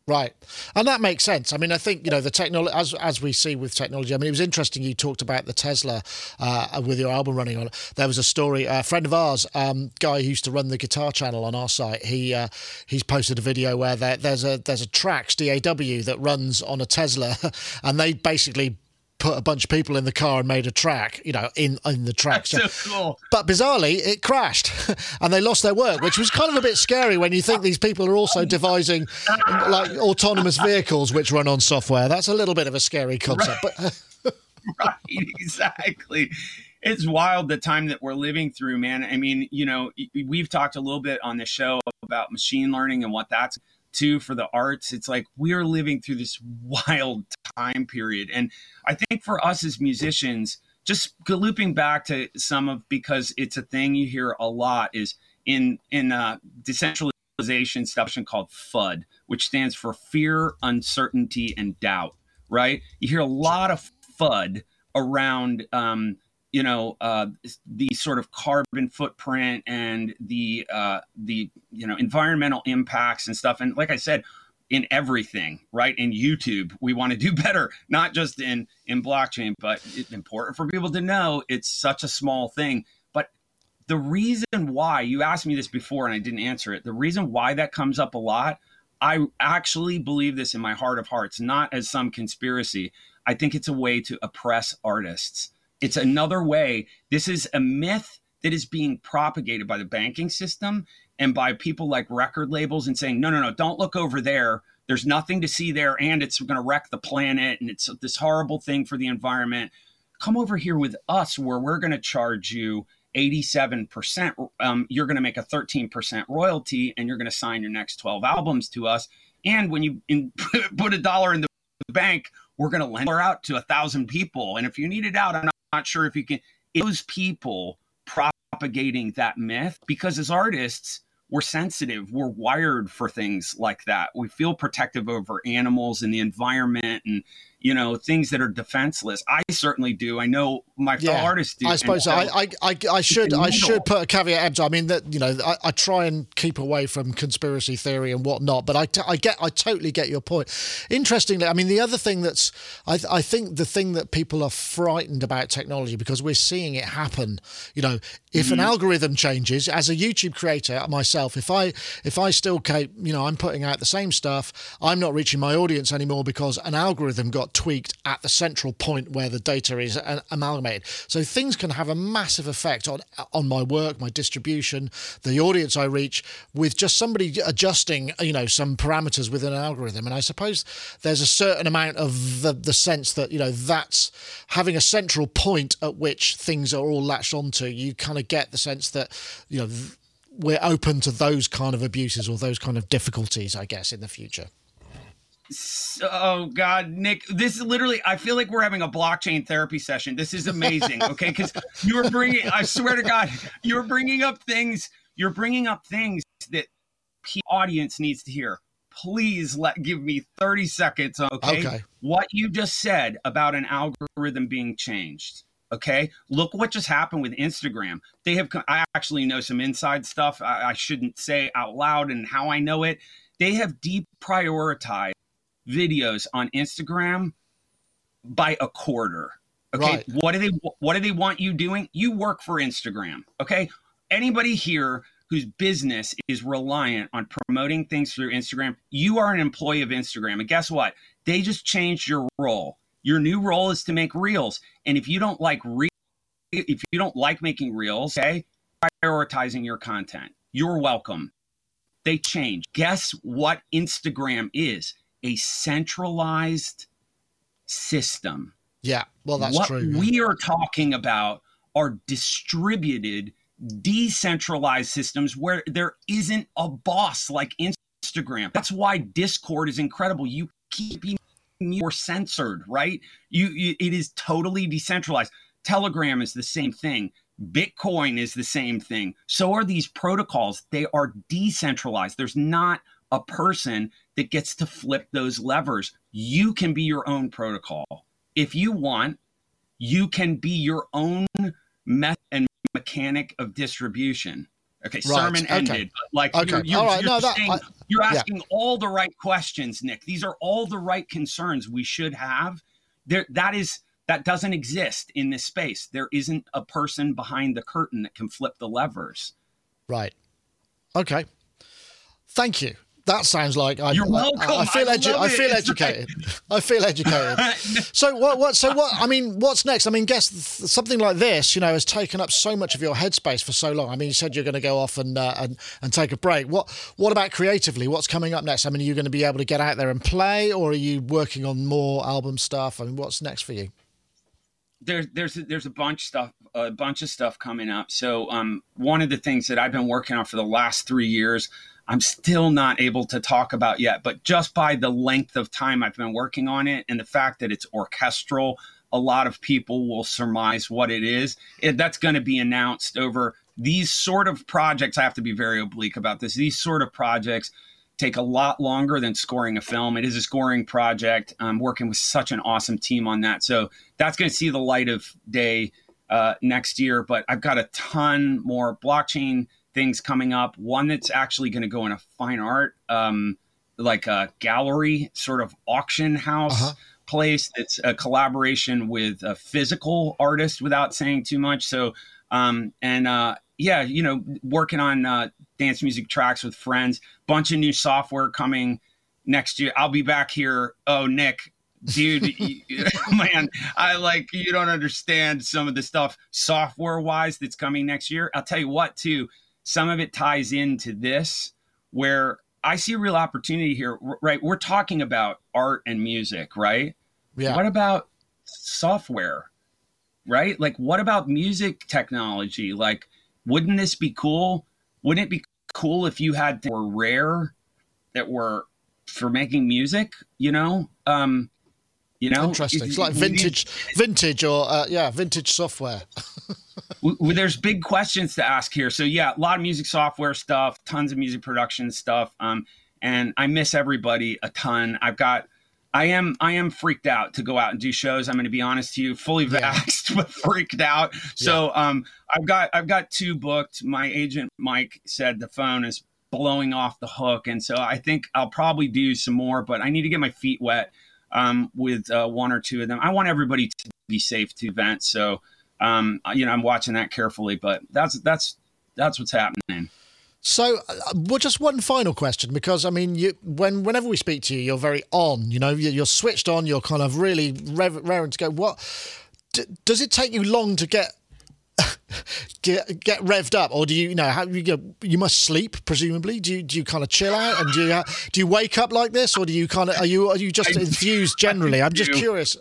Right, and that makes sense. I mean, I think you know the technology as as we see with technology. I mean, it was interesting you talked about the Tesla uh, with your album running on it. There was a story. A friend of ours, um, guy who used to run the guitar channel on our site. He uh, he's posted a video where there, there's a there's a Trax DAW that runs on a Tesla, [LAUGHS] and they basically put a bunch of people in the car and made a track, you know, in in the track. So cool. But bizarrely, it crashed, [LAUGHS] and they lost their work, which was kind of a bit scary when you think these people are also devising like autonomous vehicles which run on software. That's a little bit of a scary concept, right. but. [LAUGHS] [LAUGHS] right, exactly it's wild the time that we're living through, man. I mean, you know, we've talked a little bit on the show about machine learning and what that's too for the arts. It's like we're living through this wild time period. And I think for us as musicians, just looping back to some of because it's a thing you hear a lot is in in uh, decentralization stuff called FUD, which stands for fear, uncertainty, and doubt. Right? You hear a lot of FUD around um, you know uh, the sort of carbon footprint and the uh, the you know environmental impacts and stuff. And like i said in everything right? In youtube we want to do [LAUGHS] better not just in in blockchain but it's important for people to know it's such a small thing. But the reason why you asked me this before and i didn't answer it the reason why that comes up a lot i actually believe this in my heart of hearts not as some conspiracy. I think it's a way to oppress artists it's another way. This is a myth that is being propagated by the banking system and by people like record labels and saying, no, no, no, don't look over there. There's nothing to see there, and it's going to wreck the planet, and it's this horrible thing for the environment. Come over here with us, where we're going to charge you 87%. Um, you're going to make a 13% royalty, and you're going to sign your next 12 albums to us. And when you in, [LAUGHS] put a dollar in the bank, we're going to lend out to a thousand people. And if you need it out, I'm not not sure if you can those people propagating that myth because as artists we're sensitive we're wired for things like that. We feel protective over animals and the environment and you know things that are defenseless. I certainly do. I know my fellow yeah, artists do. I suppose I, I, I, I should I should put a caveat. I mean that you know I, I, try and keep away from conspiracy theory and whatnot, but I, t- I get I totally get your point. Interestingly, I mean the other thing that's I, I think the thing that people are frightened about technology because we're seeing it happen. You know, if mm-hmm. an algorithm changes, as a YouTube creator myself, if I if I still keep you know I'm putting out the same stuff, I'm not reaching my audience anymore because an algorithm got tweaked at the central point where the data is amalgamated. So things can have a massive effect on on my work, my distribution, the audience I reach with just somebody adjusting, you know, some parameters within an algorithm. And I suppose there's a certain amount of the, the sense that, you know, that's having a central point at which things are all latched onto. You kind of get the sense that, you know, we're open to those kind of abuses or those kind of difficulties, I guess, in the future oh god nick this is literally i feel like we're having a blockchain therapy session. This is amazing okay? Because you're bringing i swear to god you're bringing up things you're bringing up things that the audience needs to hear. Please let give me 30 seconds okay? okay. What you just said about an algorithm being changed okay? Look what just happened with instagram. They have i actually know some inside stuff. I, I shouldn't say out loud and how i know it. They have deprioritized videos on Instagram by a quarter. Okay, right. what do they what do they want you doing? You work for Instagram. Okay, anybody here whose business is reliant on promoting things through Instagram, you are an employee of Instagram. And guess what? They just changed your role. Your new role is to make reels. And if you don't like re- if you don't like making reels, okay, prioritizing your content. You're welcome. They change. Guess what Instagram is? A centralized system. Yeah, well, that's what true. What we are talking about are distributed, decentralized systems where there isn't a boss like Instagram. That's why Discord is incredible. You keep being more censored, right? You, you it is totally decentralized. Telegram is the same thing. Bitcoin is the same thing. So are these protocols. They are decentralized. There's not a person that gets to flip those levers. You can be your own protocol. If you want, you can be your own method and mechanic of distribution. Okay, right. sermon okay. ended. Like okay. you're, you're, all right. you're, no, that, I, you're asking yeah. all the right questions, Nick. These are all the right concerns we should have. There, that is that doesn't exist in this space. There isn't a person behind the curtain that can flip the levers. Right. Okay. Thank you That sounds like I, You're welcome. I, I feel I edu- love I feel It's educated. [LAUGHS] I feel educated. so what? What? So what? I mean, what's next? I mean, guess th- something like this, you know, has taken up so much of your headspace for so long. I mean, you said you're going to go off and uh, and and take a break. What? What about creatively? What's coming up next? I mean, are you going to be able to get out there and play, or are you working on more album stuff? I mean, what's next for you? there's there's there's a bunch stuff a bunch of stuff coming up. So um, one of the things that I've been working on for the last three years, I'm still not able to talk about yet. But just by the length of time I've been working on it and the fact that it's orchestral, a lot of people will surmise what it is. It, that's going to be announced over these sort of projects. I have to be very oblique about this. These sort of projects take a lot longer than scoring a film. It is a scoring project. I'm working with such an awesome team on that. So that's going to see the light of day uh, next year. But I've got a ton more blockchain things coming up. One that's actually going to go in a fine art, um, like a gallery sort of auction house. Uh-huh. Place that's a collaboration with a physical artist without saying too much. So, um, and uh, yeah, you know, working on uh, dance music tracks with friends. Bunch of new software coming next year. I'll be back here. Oh, Nick, dude, you- [LAUGHS] [LAUGHS] man, I like you don't understand some of the stuff software wise that's coming next year. I'll tell you what, too. Some of it ties into this, where I see a real opportunity here. Right, we're talking about art and music, right? Yeah. What about software? Right? Like, what about music technology? Like, wouldn't this be cool? Wouldn't it be cool if you had that were rare that were for making music? You know, um, you know, Interesting. It's like vintage, vintage, or uh, yeah, vintage software. [LAUGHS] w- there's big questions to ask here. So yeah, a lot of music software stuff, tons of music production stuff. Um, and I miss everybody a ton. I've got, I am, I am freaked out to go out and do shows. I'm going to be honest to you, fully Yeah. vaxxed, [LAUGHS] but freaked out. So um, I've got, I've got two booked. My agent Mike said the phone is blowing off the hook, and so I think I'll probably do some more. But I need to get my feet wet um, with uh, one or two of them. I want everybody to be safe to events. So um, you know, I'm watching that carefully, but that's that's that's what's happening. So, uh, well, just one final question, because I mean, you when whenever we speak to you, you're very on. You know, you're, switched on. You're kind of really rev- raring to go. What d- does it take you long to get [LAUGHS] get get revved up, or do you, you know how you you must sleep presumably? Do you do you kind of chill out and do you do you wake up like this, or do you kind of are you are you just I infused generally? I'm just curious.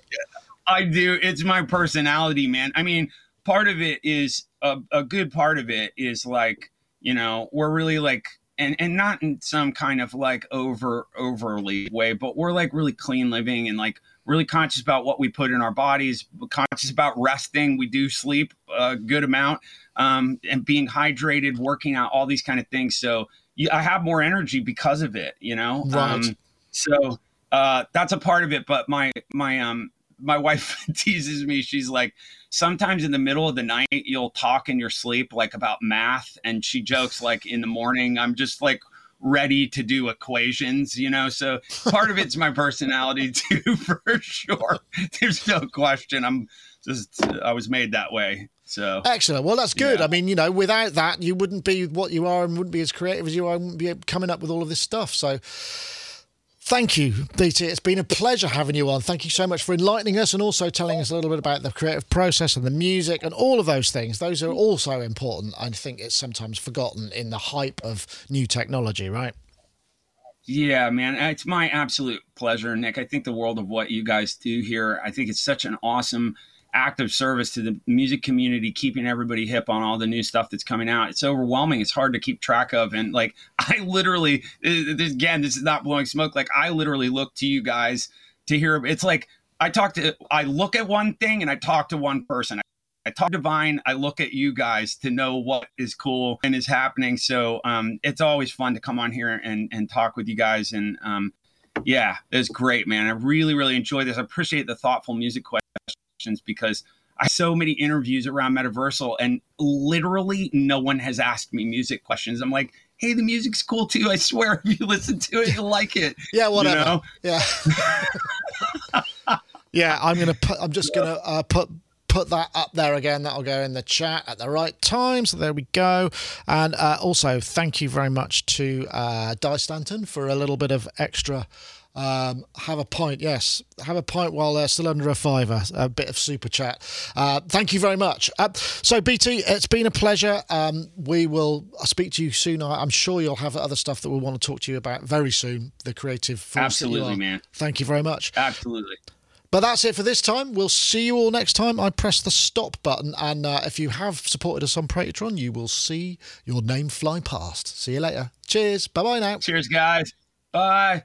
I do. It's my personality, man. I mean, part of it is a, a good part of it is like, you know, we're really like, and, and not in some kind of like over overly way, but we're like really clean living and like really conscious about what we put in our bodies, conscious about resting. We do sleep a good amount um, and being hydrated, working out, all these kind of things. So you, I have more energy because of it, you know? Right. Um, so uh, that's a part of it. But my, my, um, my wife [LAUGHS] teases me. She's like, sometimes in the middle of the night, you'll talk in your sleep, like about math. And she jokes, like, in the morning, I'm just like ready to do equations, you know? So part of it's my personality [LAUGHS] too, for sure. There's no question. I'm just, I was made that way. So Excellent. Well, that's good. Yeah. I mean, you know, without that, you wouldn't be what you are and wouldn't be as creative as you are and wouldn't be coming up with all of this stuff. So, thank you, BT. It's been a pleasure having you on. Thank you so much for enlightening us and also telling us a little bit about the creative process and the music and all of those things. Those are also important. I think it's sometimes forgotten in the hype of new technology, right? Yeah, man, uh, it's my absolute pleasure, Nick. I think the world of what you guys do here. I think it's such an awesome act of service to the music community, keeping everybody hip on all the new stuff that's coming out. It's overwhelming. It's hard to keep track of. And like, [LAUGHS] I literally, this, again, this is not blowing smoke. Like, I literally look to you guys to hear. It's like I talk to, I look at one thing and I talk to one person. I talk to Vine. I look at you guys to know what is cool and is happening. So um, it's always fun to come on here and, and talk with you guys. And um, yeah, it's great, man. I really, really enjoy this. I appreciate the thoughtful music questions because I so many interviews around Metaversal and literally no one has asked me music questions. I'm like, hey, the music's cool too. I swear, [LAUGHS] if you listen to it, you'll like it. [LAUGHS] Yeah, whatever. know? Yeah. [LAUGHS] yeah, I'm gonna put. I'm just gonna uh, put put that up there again. That'll go in the chat at the right time. So there we go. And uh, also, thank you very much to uh, Di Stanton for a little bit of extra. Um, have a pint, yes. Have a pint while they're still under a fiver. A bit of super chat. Uh, thank you very much. Uh, so, BT, it's been a pleasure. Um, we will I'll speak to you soon. I'm sure you'll have other stuff that we want to talk to you about very soon. The creative. Absolutely, man. Thank you very much. Absolutely. But that's it for this time. We'll see you all next time. I press the stop button, and uh, if you have supported us on Patreon, you will see your name fly past. See you later. Cheers. Bye bye now. Cheers, guys. Bye.